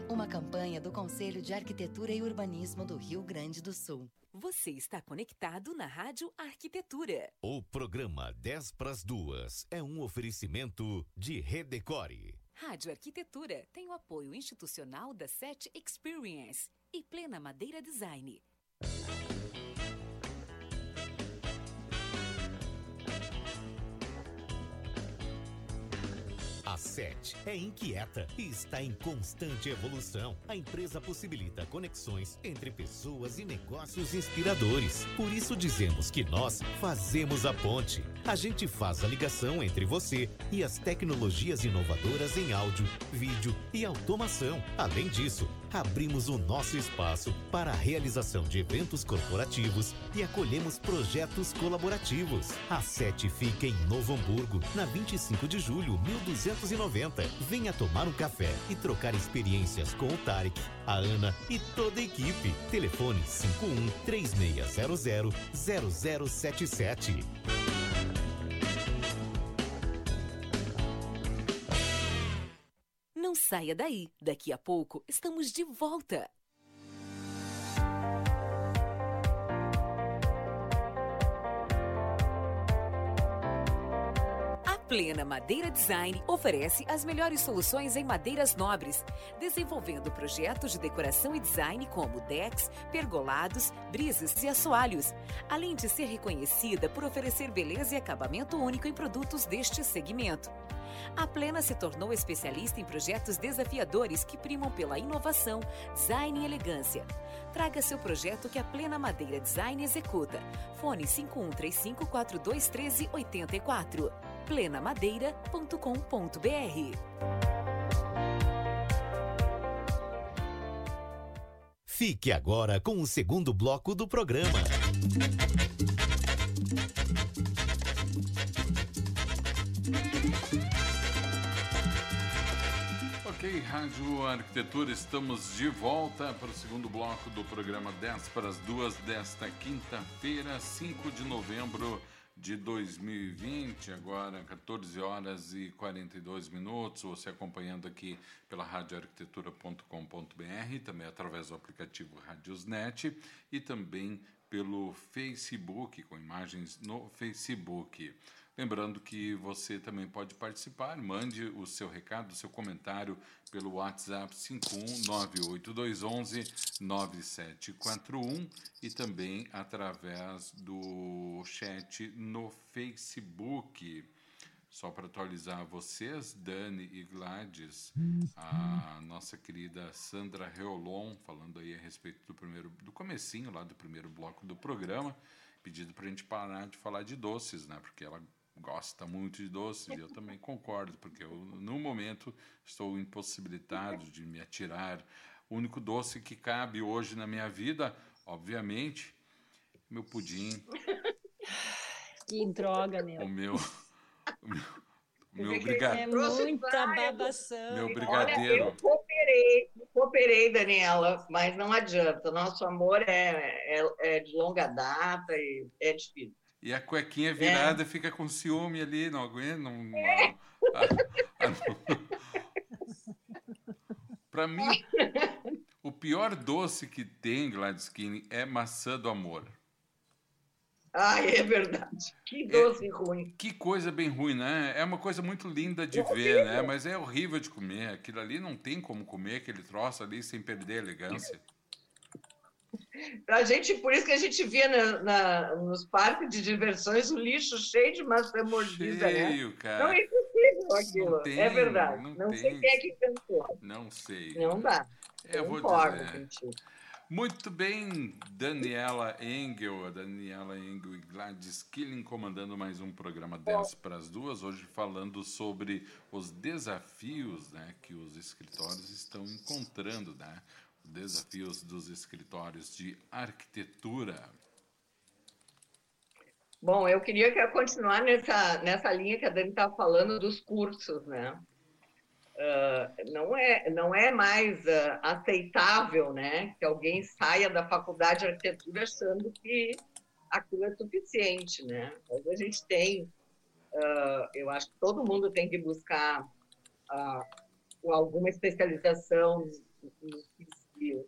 Uma campanha do Conselho de Arquitetura e Urbanismo do Rio Grande do Sul. Você está conectado na Rádio Arquitetura. O programa 10 para as duas é um oferecimento de Redecore. Rádio Arquitetura tem o apoio institucional da SET Experience e Plena Madeira Design. A SET é inquieta e está em constante evolução. A empresa possibilita conexões entre pessoas e negócios inspiradores. Por isso dizemos que nós fazemos a ponte. A gente faz a ligação entre você e as tecnologias inovadoras em áudio, vídeo e automação. Além disso, abrimos o nosso espaço para a realização de eventos corporativos e acolhemos projetos colaborativos. A SET fica em Novo Hamburgo, na 25 de julho, 1290. Venha tomar um café e trocar experiências com o Tarek, a Ana e toda a equipe. Telefone 51 3600 0077. Não saia daí, daqui a pouco estamos de volta. Plena Madeira Design oferece as melhores soluções em madeiras nobres, desenvolvendo projetos de decoração e design como decks, pergolados, brisas e assoalhos, além de ser reconhecida por oferecer beleza e acabamento único em produtos deste segmento. A Plena se tornou especialista em projetos desafiadores que primam pela inovação, design e elegância. Traga seu projeto que a Plena Madeira Design executa. Fone 5135 4213 84. plenamadeira.com.br Fique agora com o segundo bloco do programa. Ok, Rádio Arquitetura, estamos de volta para o segundo bloco do programa 10 para as duas desta quinta-feira, 5 de novembro de 2020, agora 14 horas e 42 minutos. Você acompanhando aqui pela radioarquitetura.com.br, também através do aplicativo Radiosnet e também pelo Facebook, com imagens no Facebook. Lembrando que você também pode participar, mande o seu recado, o seu comentário pelo WhatsApp 51982119741 e também através do chat no Facebook. Só para atualizar vocês, Dani e Gladys, a nossa querida Sandra Reolon, falando aí a respeito do primeiro, do comecinho lá do primeiro bloco do programa, pedido para a gente parar de falar de doces, né? Porque ela gosta muito de doces e eu também concordo, porque eu, no momento, estou impossibilitado de me atirar. O único doce que cabe hoje na minha vida, obviamente, meu pudim. Que droga, meu. O meu. O meu meu É muita babação. Meu brigadeiro. Olha, eu cooperei, cooperei, Daniela, mas não adianta. Nosso amor é, é, é de longa data e é difícil. E a cuequinha virada é. fica com ciúme ali, não aguenta. Não, é. Para mim, o pior doce que tem, Gladys Skinny, é maçã do amor. Ah, é verdade. Que doce é, ruim. Que coisa bem ruim, né? É uma coisa muito linda de é ver, né? Mas é horrível de comer. Aquilo ali não tem como comer, aquele troço ali sem perder a elegância. A gente, por isso que a gente via na, na, nos parques de diversões o lixo cheio de maçã mordida, né? cheio, né? cara. Não é impossível aquilo. É tem, é verdade. Não, não sei quem é que inventou. Não sei. Não dá. Eu vou dizer. Contigo. Muito bem, Daniela Engel, Daniela Engel e Gladys Killing comandando mais um programa 10 para as duas, hoje falando sobre os desafios né, que os escritórios estão encontrando, né? Desafios dos escritórios de arquitetura. Bom, eu queria continuar nessa, nessa linha que a Dani estava falando dos cursos, né? Uh, não, é, não é mais uh, aceitável né, que alguém saia da faculdade de arquitetura achando que aquilo é suficiente. Né? Mas a gente tem, uh, eu acho que todo mundo tem que buscar alguma especialização no que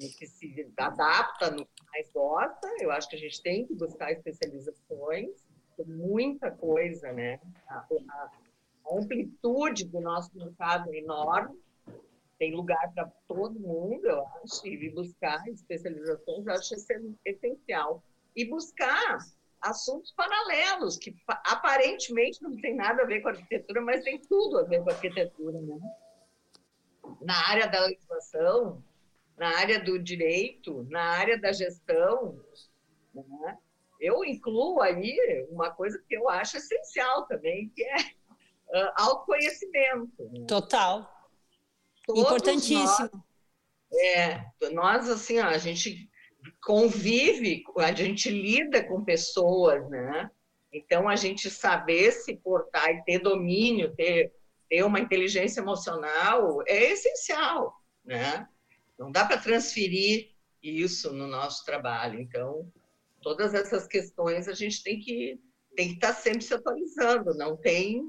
no que se adapta, no que mais gosta. Eu acho que a gente tem que buscar especializações, muita coisa, né? A, a, a amplitude do nosso mercado é enorme, tem lugar para todo mundo, eu acho, e buscar especializações, eu acho essencial. E buscar assuntos paralelos, que aparentemente não tem nada a ver com arquitetura, mas tem tudo a ver com arquitetura, né? Na área da legislação, na área do direito, na área da gestão. Né? Eu incluo aí uma coisa que eu acho essencial também, que é uh, autoconhecimento. Né? Total. Todos Importantíssimo. Nós, é, nós, assim, ó, a gente convive, a gente lida com pessoas, né? Então, a gente saber se portar e ter domínio, ter, ter uma inteligência emocional é essencial, né? Não dá para transferir isso no nosso trabalho. Então, todas essas questões a gente tem que tem que estar tá sempre se atualizando. Não tem,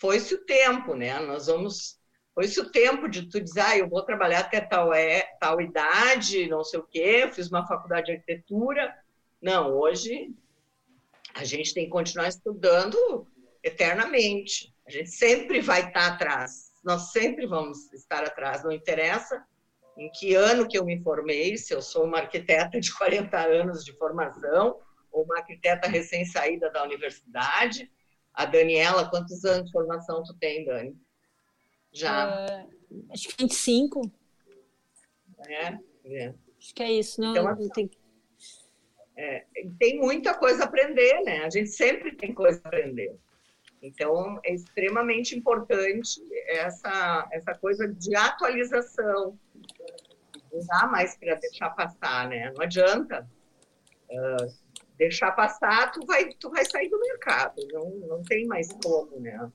foi-se o tempo, né? Nós vamos, foi-se o tempo de tu dizer, ah, eu vou trabalhar até tal é tal idade, não sei o quê, fiz uma faculdade de arquitetura. Não, hoje a gente tem que continuar estudando eternamente. A gente sempre vai estar tá atrás. Nós sempre vamos estar atrás. Não interessa em que ano que eu me formei, se eu sou uma arquiteta de 40 anos de formação, ou uma arquiteta recém-saída da universidade. A Daniela, quantos anos de formação tu tem, Dani? Já? Uh, acho que 25. É, é. Acho que é isso, não, então, não tem... É, tem muita coisa a aprender, né? A gente sempre tem coisa a aprender. Então, é extremamente importante essa, essa coisa de atualização, não dá mais para deixar passar, né? Não adianta uh, deixar passar, tu vai, tu vai sair do mercado, não, não tem mais como, né?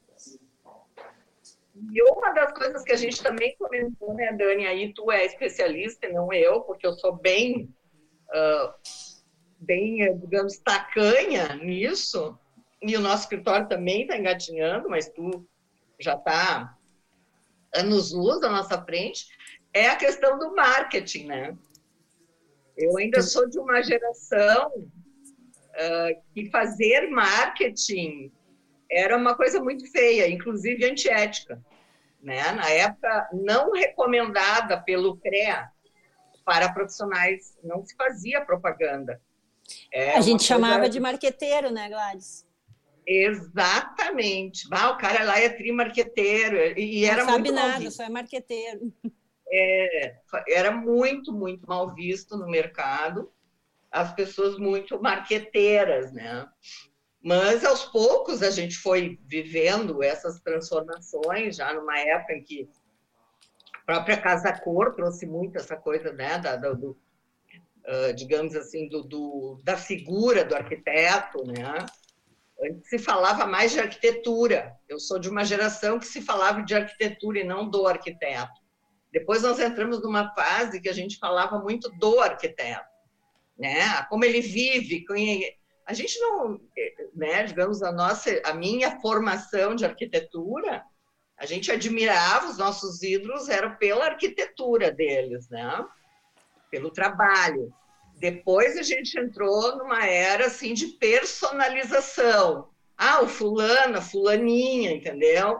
E uma das coisas que a gente também comentou, né, Dani, aí tu é especialista, não eu, porque eu sou bem, uh, bem, digamos, tacanha nisso, e o nosso escritório também está engatinhando, mas tu já está anos luz à nossa frente, é a questão do marketing, né? Eu ainda sou de uma geração uh, que fazer marketing era uma coisa muito feia, inclusive antiética. Né? Na época, não recomendada pelo CREA para profissionais, não se fazia propaganda. É a gente chamava de marqueteiro, né, Gladys? Exatamente. Ah, o cara lá é trimarqueteiro. E não era sabe nada, só é marqueteiro é, era muito, muito mal visto no mercado. as pessoas muito marqueteiras, né? Mas aos poucos a gente foi vivendo essas transformações, já numa época em que a própria Casa Cor trouxe muito essa coisa, né, da, do, uh, digamos assim, do, do, da figura do arquiteto, né? Antes se falava mais de arquitetura. Eu sou de uma geração que se falava de arquitetura e não do arquiteto. Depois nós entramos numa fase que a gente falava muito do arquiteto, né? Como ele vive, a gente não, né, digamos, a nossa, a minha formação de arquitetura, a gente admirava os nossos ídolos era pela arquitetura deles, né? Pelo trabalho. Depois a gente entrou numa era assim de personalização. Ah, o fulano, a fulaninha, entendeu?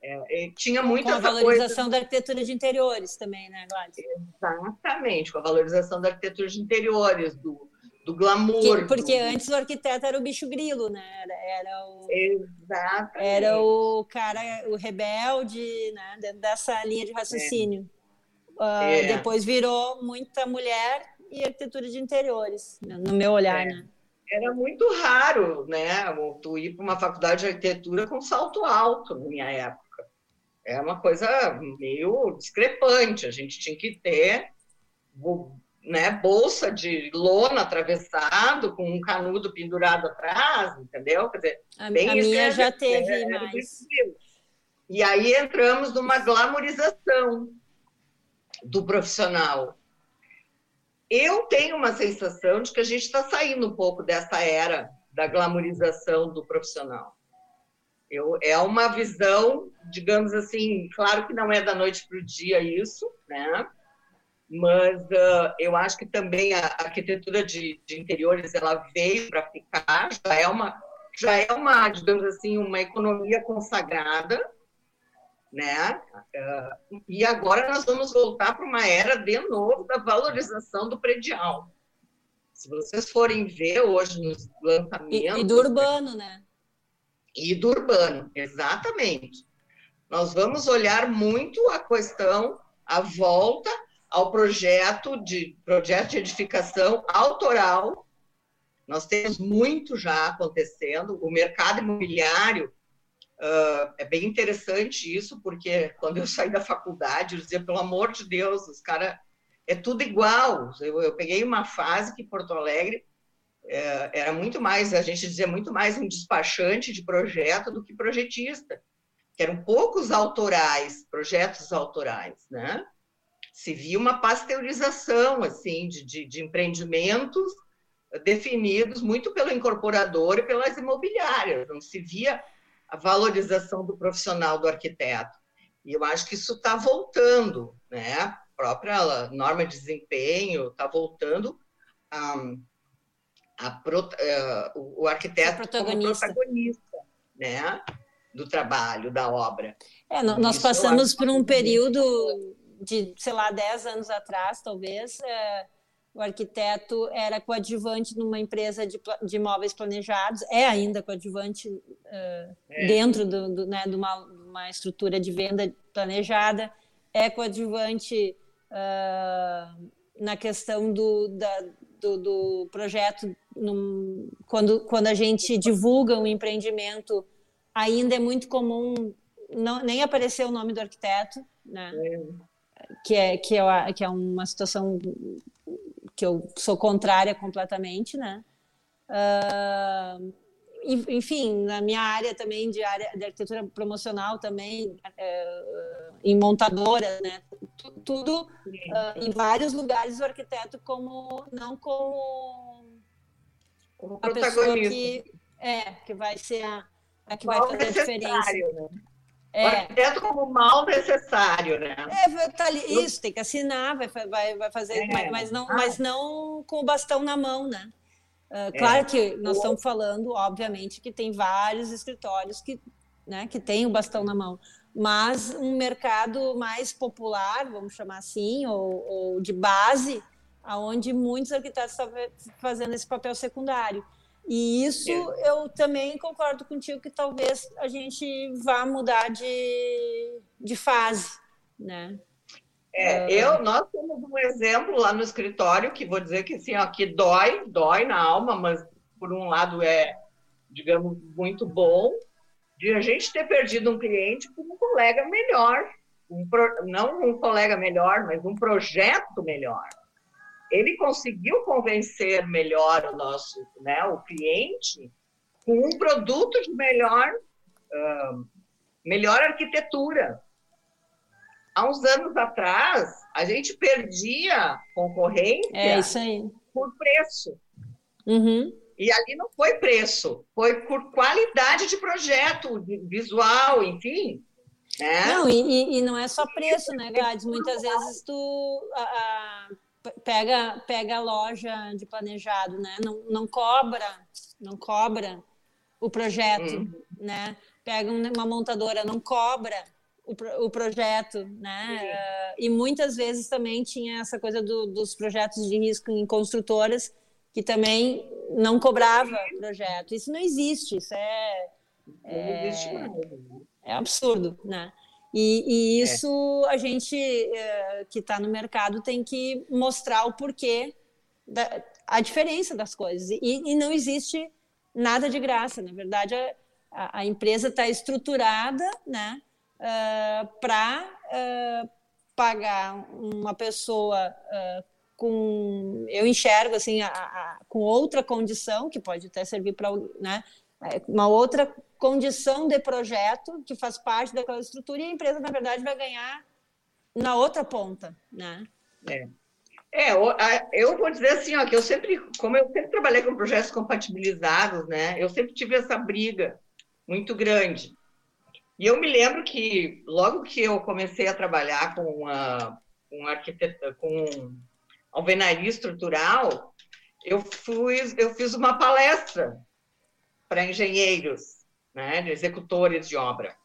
É, tinha muita com a valorização coisa... da arquitetura de interiores também, né, Gladys? Exatamente, com a valorização da arquitetura de interiores, do, do glamour. Que, porque do... antes o arquiteto era o bicho grilo, né? Era, era o, Exatamente. Era o cara, o rebelde, né? Dentro dessa linha de raciocínio. É. Uh, é. Depois virou muita mulher e arquitetura de interiores, no meu olhar, é. né? Era muito raro, né? Tu ir para uma faculdade de arquitetura com salto alto na minha época. É uma coisa meio discrepante. A gente tinha que ter né, bolsa de lona atravessado com um canudo pendurado atrás, entendeu? Quer dizer, a, a minha é, já teve é, mais. E aí entramos numa glamorização do profissional. Eu tenho uma sensação de que a gente está saindo um pouco dessa era da glamorização do profissional. Eu, é uma visão, digamos assim, claro que não é da noite para o dia isso, né? mas uh, eu acho que também a arquitetura de, de interiores ela veio para ficar, já é uma já é uma, digamos assim, uma economia consagrada, né? Uh, e agora nós vamos voltar para uma era de novo da valorização do predial. Se vocês forem ver hoje nos lançamentos e, e do urbano, né? E do urbano, exatamente. Nós vamos olhar muito a questão a volta ao projeto de projeto de edificação autoral. Nós temos muito já acontecendo. O mercado imobiliário uh, é bem interessante isso, porque quando eu saí da faculdade, eu dizia, pelo amor de Deus, os caras é tudo igual. Eu, eu, peguei uma fase que Porto Alegre é, era muito mais, a gente dizia muito mais um despachante de projeto do que projetista, que eram poucos autorais, projetos autorais, né? se via uma pasteurização assim de, de, de empreendimentos definidos muito pelo incorporador e pelas imobiliárias, não se via a valorização do profissional do arquiteto. E eu acho que isso está voltando, né? A própria norma de desempenho está voltando a, pro, uh, o arquiteto protagonista. como protagonista, né? Do trabalho, da obra. É, nós passamos por um período de, sei lá, 10 anos atrás, talvez, é, o arquiteto era coadjuvante numa empresa de, de imóveis planejados, é ainda coadjuvante uh, é. dentro do, do, né, de uma, uma, estrutura de venda planejada, é coadjuvante uh, na questão do, da, do, do, projeto, num, quando, quando a gente divulga um empreendimento, ainda é muito comum não, nem aparecer o nome do arquiteto, né? É que é, que que é uma situação que eu sou contrária completamente, né? Uh, enfim, na minha área também de área de arquitetura promocional também, uh, em montadora, né? Tudo uh, em vários lugares o arquiteto como não como, como a pessoa que é que vai ser a, a que vai fazer a diferença. Né? É. O arquiteto como mal necessário, né? É, tá ali, isso, tem que assinar, vai, vai, vai fazer, é. mas, não, ah. mas não com o bastão na mão, né? Uh, claro que nós estamos falando, obviamente, que tem vários escritórios que, né, que têm o bastão na mão, mas um mercado mais popular, vamos chamar assim, ou, ou de base, aonde muitos arquitetos estão fazendo esse papel secundário. E isso é. eu também concordo contigo que talvez a gente vá mudar de, de fase, né? É, eu, nós temos um exemplo lá no escritório que vou dizer que assim, ó, que dói, dói na alma, mas por um lado é, digamos, muito bom, de a gente ter perdido um cliente por um colega melhor, um pro, não um colega melhor, mas um projeto melhor. Ele conseguiu convencer melhor o nosso, né, o cliente com um produto de melhor, uh, melhor arquitetura. Há uns anos atrás, a gente perdia concorrência é por preço. Uhum. E ali não foi preço, foi por qualidade de projeto, visual, enfim. Né? Não, e, e, não é só preço, né, Gladys? Muitas vezes tu a, a, pega, pega a loja de planejado, né? Não, não cobra, não cobra o projeto, uhum. né? Pega uma montadora, não cobra o, o projeto, né? Uh, e muitas vezes também tinha essa coisa do, dos projetos de risco em construtoras que também não cobrava projeto. Isso não existe, isso é, é, é absurdo, né? E, e é. isso é. a gente é, que está no mercado tem que mostrar o porquê, da, a diferença das coisas. E, e não existe nada de graça. Na verdade, a, a empresa está estruturada né, uh, ah, para uh, ah, pagar uma pessoa uh, com. Eu enxergo assim, a, a, com outra condição, que pode até servir para né, é, uma outra condição de projeto que faz parte daquela estrutura e a empresa, na verdade, vai ganhar na outra ponta. Né? É. É, eu vou dizer assim, ó, que eu sempre, como eu sempre trabalhei com projetos compatibilizados, né, eu sempre tive essa briga muito grande. E eu me lembro que logo que eu comecei a trabalhar com uma, um arquiteto, com alvenaria estrutural, eu fui, eu fiz uma palestra para engenheiros, né, de executores de obra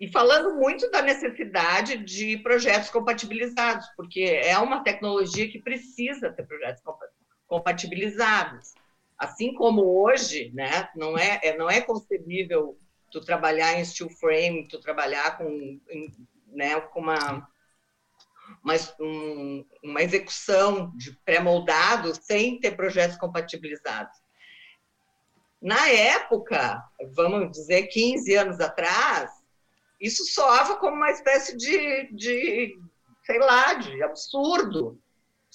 e falando muito da necessidade de projetos compatibilizados, porque é uma tecnologia que precisa ter projetos compatibilizados. Assim como hoje, né, não é, é não é concebível tu trabalhar em steel frame, tu trabalhar com, né, com uma, uma, um, uma execução de pré-moldado sem ter projetos compatibilizados. Na época, vamos dizer 15 anos atrás, isso soava como uma espécie de, de sei lá, de absurdo.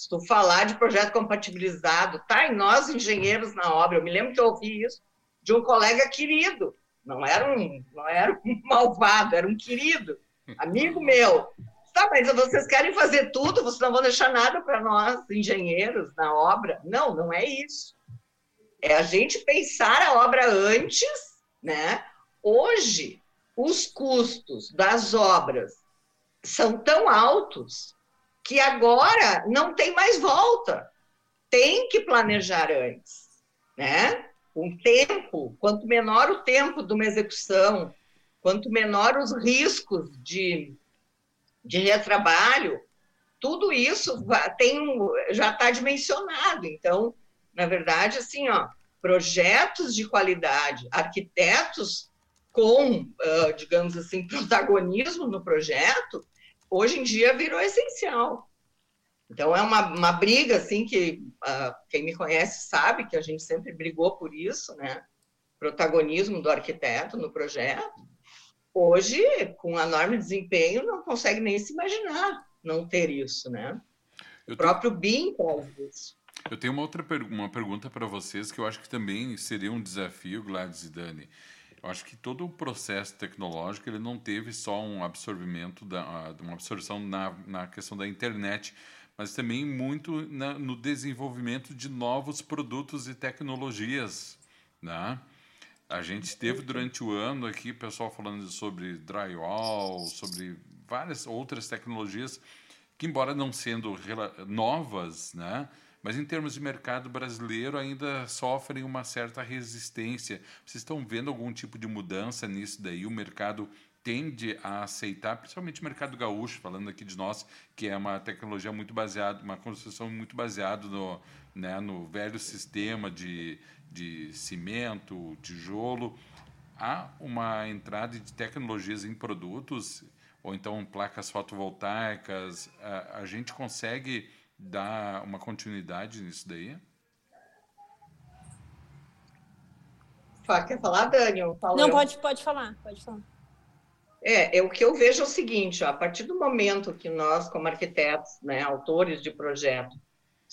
Tu falar de projeto compatibilizado, tá? E nós, engenheiros na obra, eu me lembro que eu ouvi isso de um colega querido, não era um, não era um malvado, era um querido, amigo meu. Tá, mas vocês querem fazer tudo, vocês não vão deixar nada para nós, engenheiros, na obra? Não, não é isso. É a gente pensar a obra antes, né? Hoje, os custos das obras são tão altos que agora não tem mais volta. Tem que planejar antes, né? O tempo, quanto menor o tempo de uma execução, quanto menor os riscos de, de retrabalho, tudo isso tem já está dimensionado. Então, na verdade, assim, ó, projetos de qualidade, arquitetos com, uh, digamos assim, protagonismo no projeto, hoje em dia virou essencial. Então é uma, uma briga assim que uh, quem me conhece sabe que a gente sempre brigou por isso, né? Protagonismo do arquiteto no projeto. Hoje, com enorme desempenho, não consegue nem se imaginar não ter isso, né? Eu o próprio BIM traz isso. Eu tenho uma outra per uma pergunta para vocês que eu acho que também seria um desafio, Gladys e Dani. Eu acho que todo o processo tecnológico ele não teve só um absorvimento, da, uma absorção na, na questão da internet, mas também muito na, no desenvolvimento de novos produtos e tecnologias. Né? A gente teve durante o ano aqui pessoal falando sobre drywall, sobre várias outras tecnologias que, embora não sendo novas, né, mas em termos de mercado brasileiro ainda sofrem uma certa resistência. Vocês estão vendo algum tipo de mudança nisso daí? O mercado tende a aceitar, principalmente o mercado gaúcho, falando aqui de nós, que é uma tecnologia muito baseada, uma construção muito baseada no, né, no velho sistema de, de cimento, tijolo. Há uma entrada de tecnologias em produtos ou então placas fotovoltaicas, a, a gente consegue dar uma continuidade nisso daí? Quer falar, Dani? Não, pode, pode falar, pode falar. É, é, o que eu vejo é o seguinte, ó, a partir do momento que nós, como arquitetos, né, autores de projeto,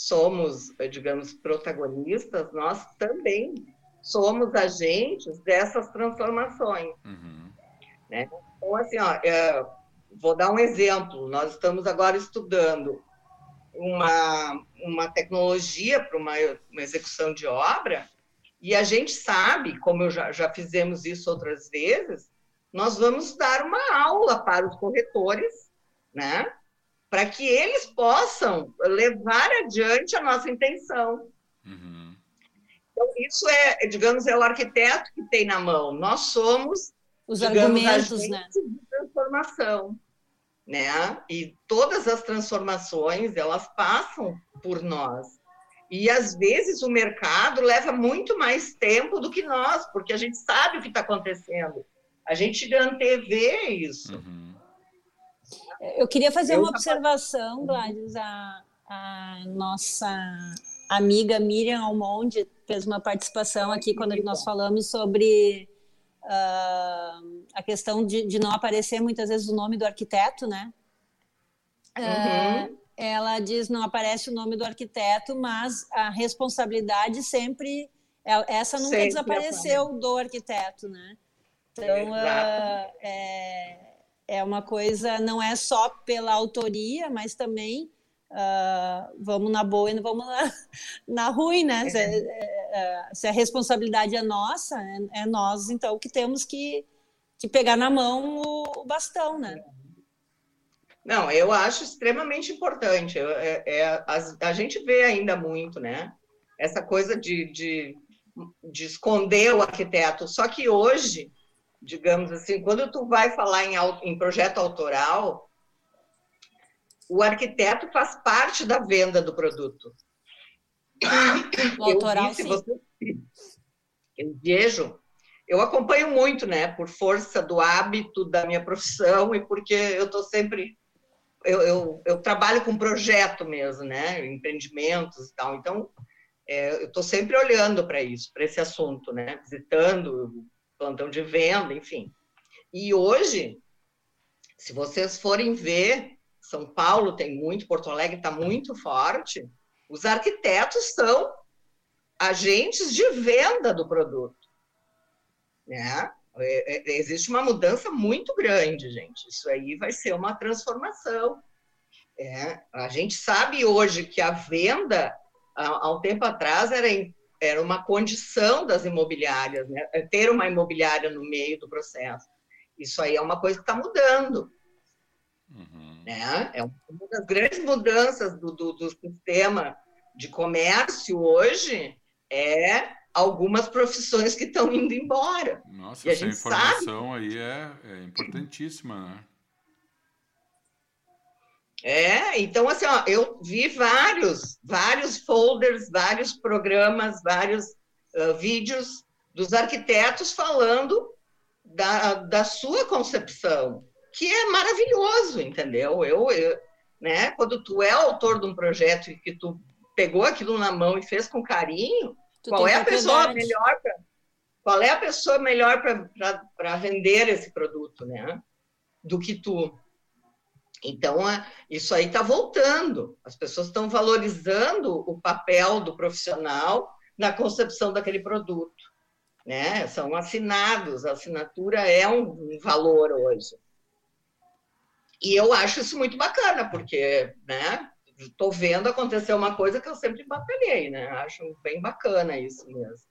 somos, digamos, protagonistas, nós também somos agentes dessas transformações. Uhum. Né? Então, assim, ó, é, vou dar um exemplo. Nós estamos agora estudando uma, uma tecnologia para uma, uma execução de obra e a gente sabe, como eu já, já fizemos isso outras vezes, nós vamos dar uma aula para os corretores, né? Para que eles possam levar adiante a nossa intenção. Uhum. Então, isso é, digamos, é o arquiteto que tem na mão. Nós somos os digamos, argumentos, né? de transformação, né? E todas as transformações, elas passam por nós. E às vezes o mercado leva muito mais tempo do que nós, porque a gente sabe o que está acontecendo. A gente antevê isso. Uhum. Eu queria fazer Eu uma observação, Gladys. A, a, nossa amiga Miriam Almonde fez uma participação aqui quando nós falamos sobre uh, a questão de, de, não aparecer muitas vezes o nome do arquiteto, né? Uhum. Uh, ela diz não aparece o nome do arquiteto, mas a responsabilidade sempre essa nunca sempre desapareceu do arquiteto, né? Então, uh, é, é uma coisa, não é só pela autoria, mas também uh, vamos na boa e não vamos na, na ruim, né? Se, é, é, se, a responsabilidade é nossa, é, é, nós, então, que temos que, que pegar na mão o, o bastão, né? Não, eu acho extremamente importante. É, é, a, a, gente vê ainda muito, né? Essa coisa de, de, de esconder o arquiteto. Só que hoje digamos assim, quando tu vai falar em, em projeto autoral, o arquiteto faz parte da venda do produto. O autoral, eu, vi, você, eu vejo, eu acompanho muito, né, por força do hábito da minha profissão e porque eu estou sempre eu, eu, eu, trabalho com projeto mesmo, né? Empreendimentos e tal. Então, é, eu estou sempre olhando para isso, para esse assunto, né? Visitando, plantão de venda, enfim. E hoje, se vocês forem ver, São Paulo tem muito, Porto Alegre está muito forte, os arquitetos são agentes de venda do produto. Né? É, é, existe uma mudança muito grande, gente. Isso aí vai ser uma transformação. É, a gente sabe hoje que a venda, há, há um tempo atrás, era era uma condição das imobiliárias, né? É ter uma imobiliária no meio do processo. Isso aí é uma coisa que está mudando. Uhum. Né? É uma das grandes mudanças do, do, do, sistema de comércio hoje é algumas profissões que estão indo embora. Nossa, essa informação sabe... aí é, é importantíssima, né? É, então assim, ó, eu vi vários, vários folders, vários programas, vários uh, vídeos dos arquitetos falando da, da sua concepção, que é maravilhoso, entendeu? Eu, eu, né, quando tu é autor de um projeto e que tu pegou aquilo na mão e fez com carinho, tu qual é a pessoa melhor pra, qual é a pessoa melhor para vender esse produto, né? Do que tu. Então, isso aí está voltando. As pessoas estão valorizando o papel do profissional na concepção daquele produto. Né? São assinados, a assinatura é um, valor hoje. E eu acho isso muito bacana, porque né, estou vendo acontecer uma coisa que eu sempre batalhei, né? Acho bem bacana isso mesmo.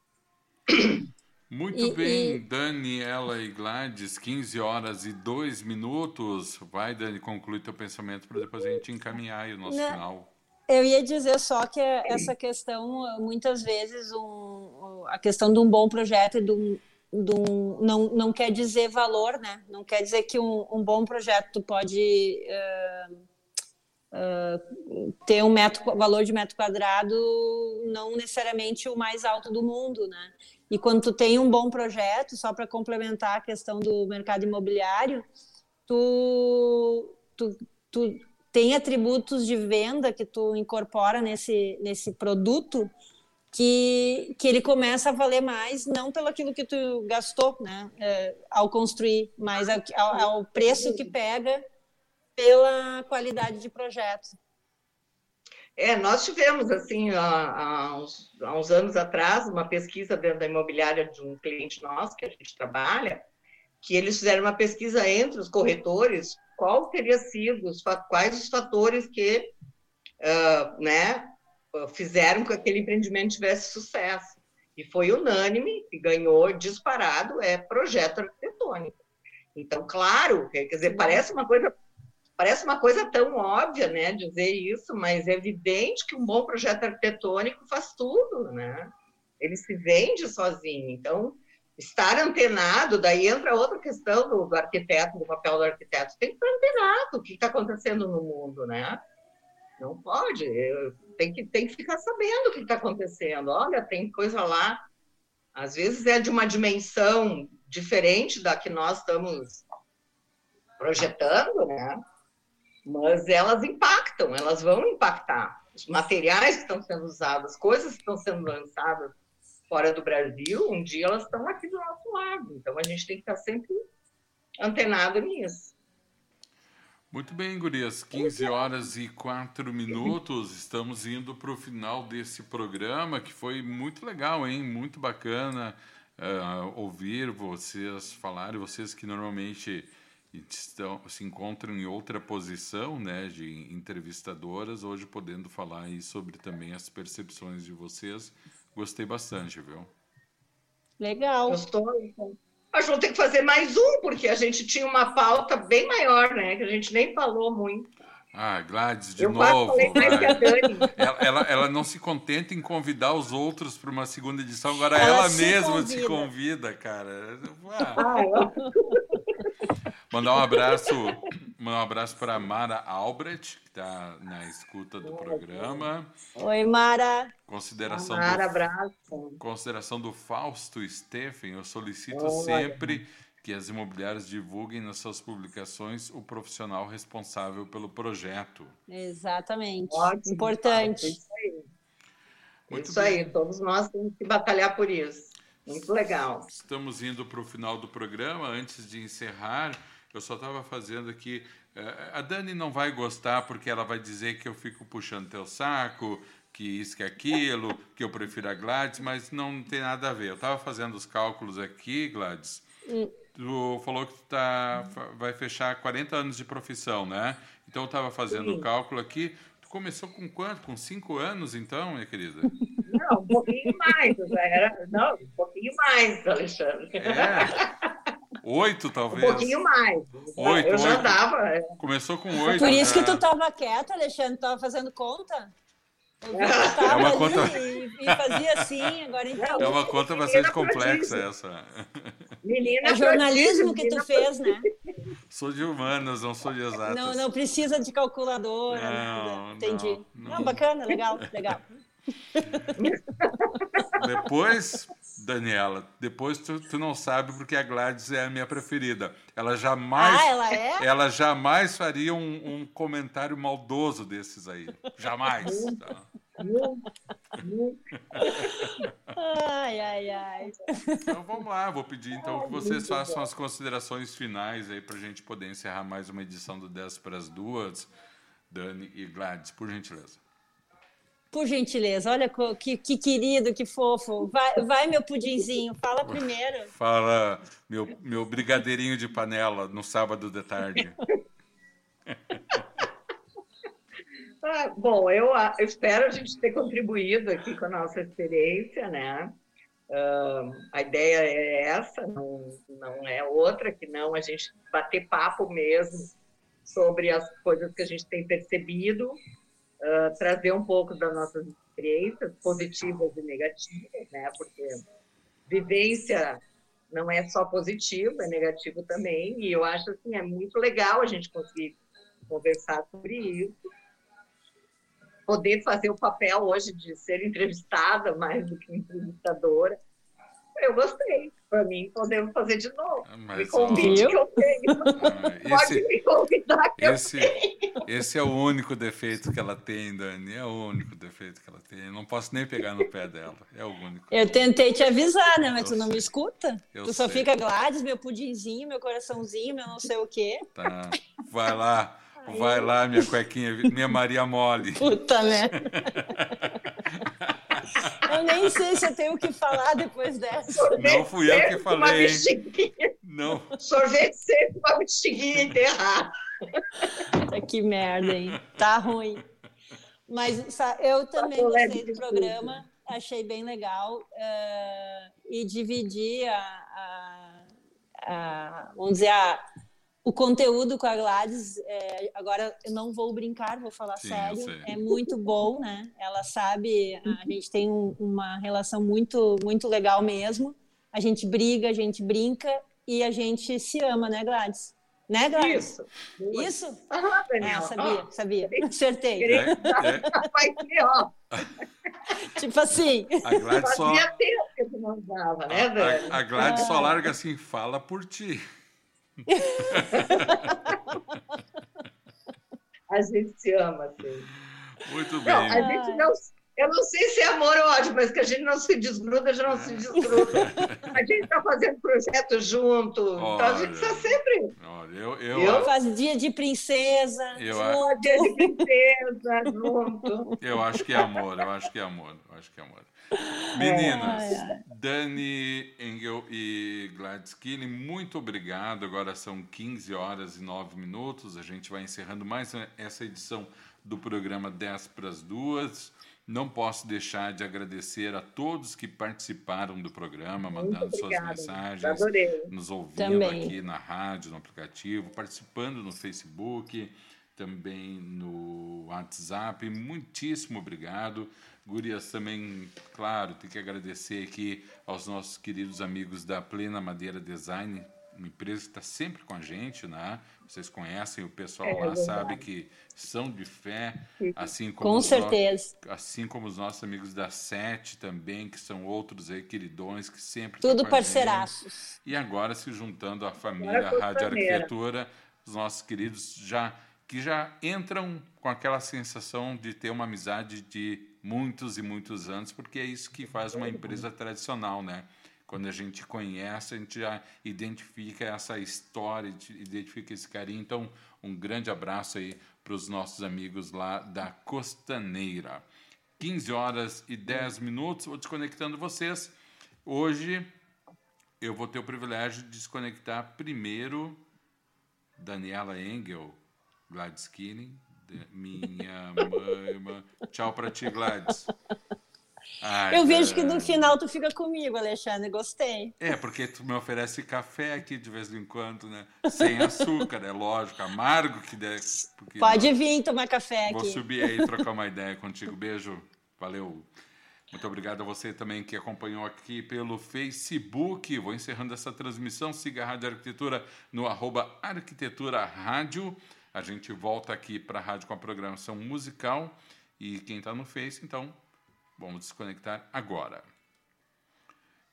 Muito e, bem, e... Daniela e Gladys, 15 horas e 2 minutos. Vai, Dani, conclui teu pensamento para depois a gente encaminhar o nosso Não, final. Eu ia dizer só que essa questão, muitas vezes, um, a questão de um bom projeto e de um, um, não, não quer dizer valor, né? Não quer dizer que um, um bom projeto pode uh, uh, ter um metro, valor de metro quadrado não necessariamente o mais alto do mundo, né? E quando tu tem um bom projeto, só para complementar a questão do mercado imobiliário, tu, tu, tu tem atributos de venda que tu incorpora nesse, nesse produto que, que ele começa a valer mais, não pelo aquilo que tu gastou, né, é, ao construir, mas ao, ao, preço que pega pela qualidade de projeto. É, nós tivemos, assim, há, há, uns, há uns anos atrás, uma pesquisa dentro da imobiliária de um cliente nosso, que a gente trabalha, que eles fizeram uma pesquisa entre os corretores, qual teria sido, os, quais os fatores que uh, né, fizeram com que aquele empreendimento tivesse sucesso. E foi unânime, e ganhou disparado, é projeto arquitetônico. Então, claro, quer dizer, parece uma coisa parece uma coisa tão óbvia, né, dizer isso, mas é evidente que um bom projeto arquitetônico faz tudo, né? Ele se vende sozinho. Então, estar antenado, daí entra outra questão do, do arquiteto, do papel do arquiteto. Tem que estar antenado o que está acontecendo no mundo, né? Não pode. Tem que, tem que ficar sabendo o que está acontecendo. Olha, tem coisa lá. Às vezes é de uma dimensão diferente da que nós estamos projetando, né? Mas elas impactam, elas vão impactar. Os materiais que estão sendo usados, as coisas que estão sendo lançadas fora do Brasil, um dia elas estão aqui do nosso lado. Então a gente tem que estar sempre antenado nisso. Muito bem, gurias. 15 horas e 4 minutos. Estamos indo para o final desse programa, que foi muito legal, hein? Muito bacana uh, ouvir vocês falarem, vocês que normalmente estão, se encontram em outra posição, né, de entrevistadoras, hoje podendo falar aí sobre também as percepções de vocês Gostei bastante, viu? Legal. Gostou? Nós vamos ter que fazer mais um, porque a gente tinha uma pauta bem maior, né? Que a gente nem falou muito. Ah, Gladys, de eu novo. Ela, ela, ela, não se contenta em convidar os outros para uma segunda edição, agora ela, ela se mesma convida. se convida, cara. Ah. Ah, eu... Mandar um abraço, mandar um abraço para Mara Albrecht, que está na escuta do programa. Oi, Mara. Consideração Mara, do, abraço. Consideração do Fausto Steffen, eu solicito sempre que as imobiliárias divulguem nas suas publicações o profissional responsável pelo projeto. Exatamente. Ótimo, Importante. É isso aí. Muito isso bem. aí, todos nós temos que batalhar por isso. Muito legal. Estamos indo para o final do programa. Antes de encerrar, eu só estava fazendo aqui. Eh, a Dani não vai gostar porque ela vai dizer que eu fico puxando teu saco, que isso, que aquilo, que eu prefiro a Gladys, mas não tem nada a ver. Eu estava fazendo os cálculos aqui, Gladys. Hum. Tu falou que tu tá, vai fechar 40 anos de profissão, né? Então eu estava fazendo o cálculo aqui. Tu começou com quanto? Com 5 anos, então, minha querida? Não, um pouquinho mais. Era, não, um pouquinho mais, Alexandre. É. Oito, talvez. Um pouquinho mais. Oito, eu já oito. dava. É. Começou com oito. Por isso que tu estava quieto, Alexandre, estava fazendo conta? é uma conta e, e, fazia assim, agora então. É uma conta bastante complexa essa. Menina é jornalismo que tu fez, né? Sou de humanas, não sou de exatas. Não, não precisa de calculadora. Não, Entendi. Não, não. não, bacana, legal, legal. Depois, Daniela, depois tu, tu, não sabe porque a Gladys é a minha preferida. Ela jamais, ah, ela, é? ela jamais faria um, um comentário maldoso desses aí. Jamais. Tá? ai, ai, ai. Então vamos lá, vou pedir então que vocês façam as considerações finais aí para a gente poder encerrar mais uma edição do 10 para as duas. Dani e Gladys, por gentileza. Por gentileza, olha que, que querido, que fofo. Vai, vai, meu pudinzinho, fala primeiro. Fala, meu, meu brigadeirinho de panela no sábado de tarde. ah, bom, eu, eu, espero a gente ter contribuído aqui com a nossa experiência, né? Uh, a ideia é essa, não, não é outra que não a gente bater papo mesmo sobre as coisas que a gente tem percebido uh, trazer um pouco das nossas experiências positivas e negativas, né? Porque vivência não é só positivo, é negativo também. E eu acho assim é muito legal a gente conseguir conversar sobre isso, poder fazer o papel hoje de ser entrevistada mais do que entrevistadora. Eu gostei, para mim, podemos fazer de novo. Ah, me Mas, convide ó, que eu tenho. ah, Pode esse, me convidar que eu esse, esse é o único defeito que ela tem, Dani. É o único defeito que ela tem. Eu não posso nem pegar no pé dela. É o único. Eu tentei te avisar, né? Mas Eu tu não me sei. escuta. Eu tu só sei. fica Gladys, meu pudinzinho, meu coraçãozinho, meu não sei o quê. Tá. Vai lá. Vai lá, minha cuequinha, minha Maria Mole. Puta merda. Eu nem sei se eu tenho o que falar depois dessa. Não fui eu que falei, Não. sorvete sempre com uma bexiguinha enterrada. Puta, Que merda, hein? Tá ruim. Mas eu também Papo leve gostei do programa, achei bem legal. eh, e dividi a, a- a- vamos dizer, a- o conteúdo com a Gladys. eh, agora eu não vou brincar, vou falar Sim, sério. É muito bom, né? Ela sabe, a gente tem um- uma relação muito, muito legal mesmo. A gente briga, a gente brinca e a gente se ama, né, Gladys? Né, Gladys? Isso. Isso? Ah, Daniela. sabia, sabia. Acertei. É, é. Vai ter, ó. Tipo assim. A Gladys só, Fazia tempo que tu não dava, né, Dani? a, a Gladys Ah. só larga assim, fala por ti. A gente se ama, assim. Muito Não, bem. a gente não. Eu não sei se é amor ou ódio, mas que a gente não se desgruda, já não se desgruda. A gente está fazendo projeto junto, então a gente está Olha. sempre. Olha, eu, eu, Eu? Faz dia de princesa. Eu junto. Dia de princesa junto. eu acho que é amor, eu acho que é amor, eu acho que é amor. Meninas, Ai, ai. Dani Engel e Gladys Killing, muito obrigado. Agora são 15 horas e 9 minutos. A gente vai encerrando mais essa edição do programa 10 para as duas. Não posso deixar de agradecer a todos que participaram do programa, Muito mandando suas obrigada. mensagens, Adorei. nos ouvindo Também. aqui na rádio, no aplicativo, participando no Facebook, também no WhatsApp. Muitíssimo obrigado. Gurias, também, claro, tem que agradecer aqui aos nossos queridos amigos da Plena Madeira Design, uma empresa que está sempre com a gente, né? Vocês conhecem, o pessoal É lá verdade. sabe que são de fé, assim como Com os no- certeza. assim como os nossos amigos da Sete também, que são outros aí queridões que sempre Tudo estão com a gente. parceiraços. E agora se juntando à família Rádio. Arquitetura, os nossos queridos já que já entram com aquela sensação de ter uma amizade de muitos e muitos anos, porque é isso que faz uma empresa tradicional, né? Quando a gente conhece, a gente já identifica essa história, identifica esse carinho. Então, um grande abraço aí para os nossos amigos lá da Costaneira. 15 horas e 10 minutos, vou desconectando vocês. Hoje eu vou ter o privilégio de desconectar primeiro Daniela Engel, Gladys de- minha mãe. Tchau pra ti, Gladys. Ai, Eu vejo que no Dani. final tu fica comigo, Alexandre. Gostei. É, porque tu me oferece café aqui de vez em quando, né? Sem açúcar, é lógico, amargo que der. Pode vir tomar café Vou aqui. subir aí e trocar uma ideia contigo. Beijo, valeu. Muito obrigado a você também que acompanhou aqui pelo Facebook. Vou encerrando essa transmissão. Siga a Rádio Arquitetura no arroba Arquitetura Rádio. A gente volta aqui para a rádio com a programação musical. E quem está no Face, então, vamos desconectar agora.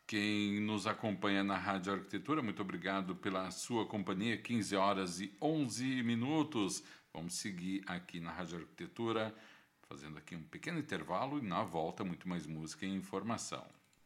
Quem nos acompanha na Rádio Arquitetura, muito obrigado pela sua companhia. 15 horas e 11 minutos. Vamos seguir aqui na Rádio Arquitetura, fazendo aqui um pequeno intervalo e na volta muito mais música e informação.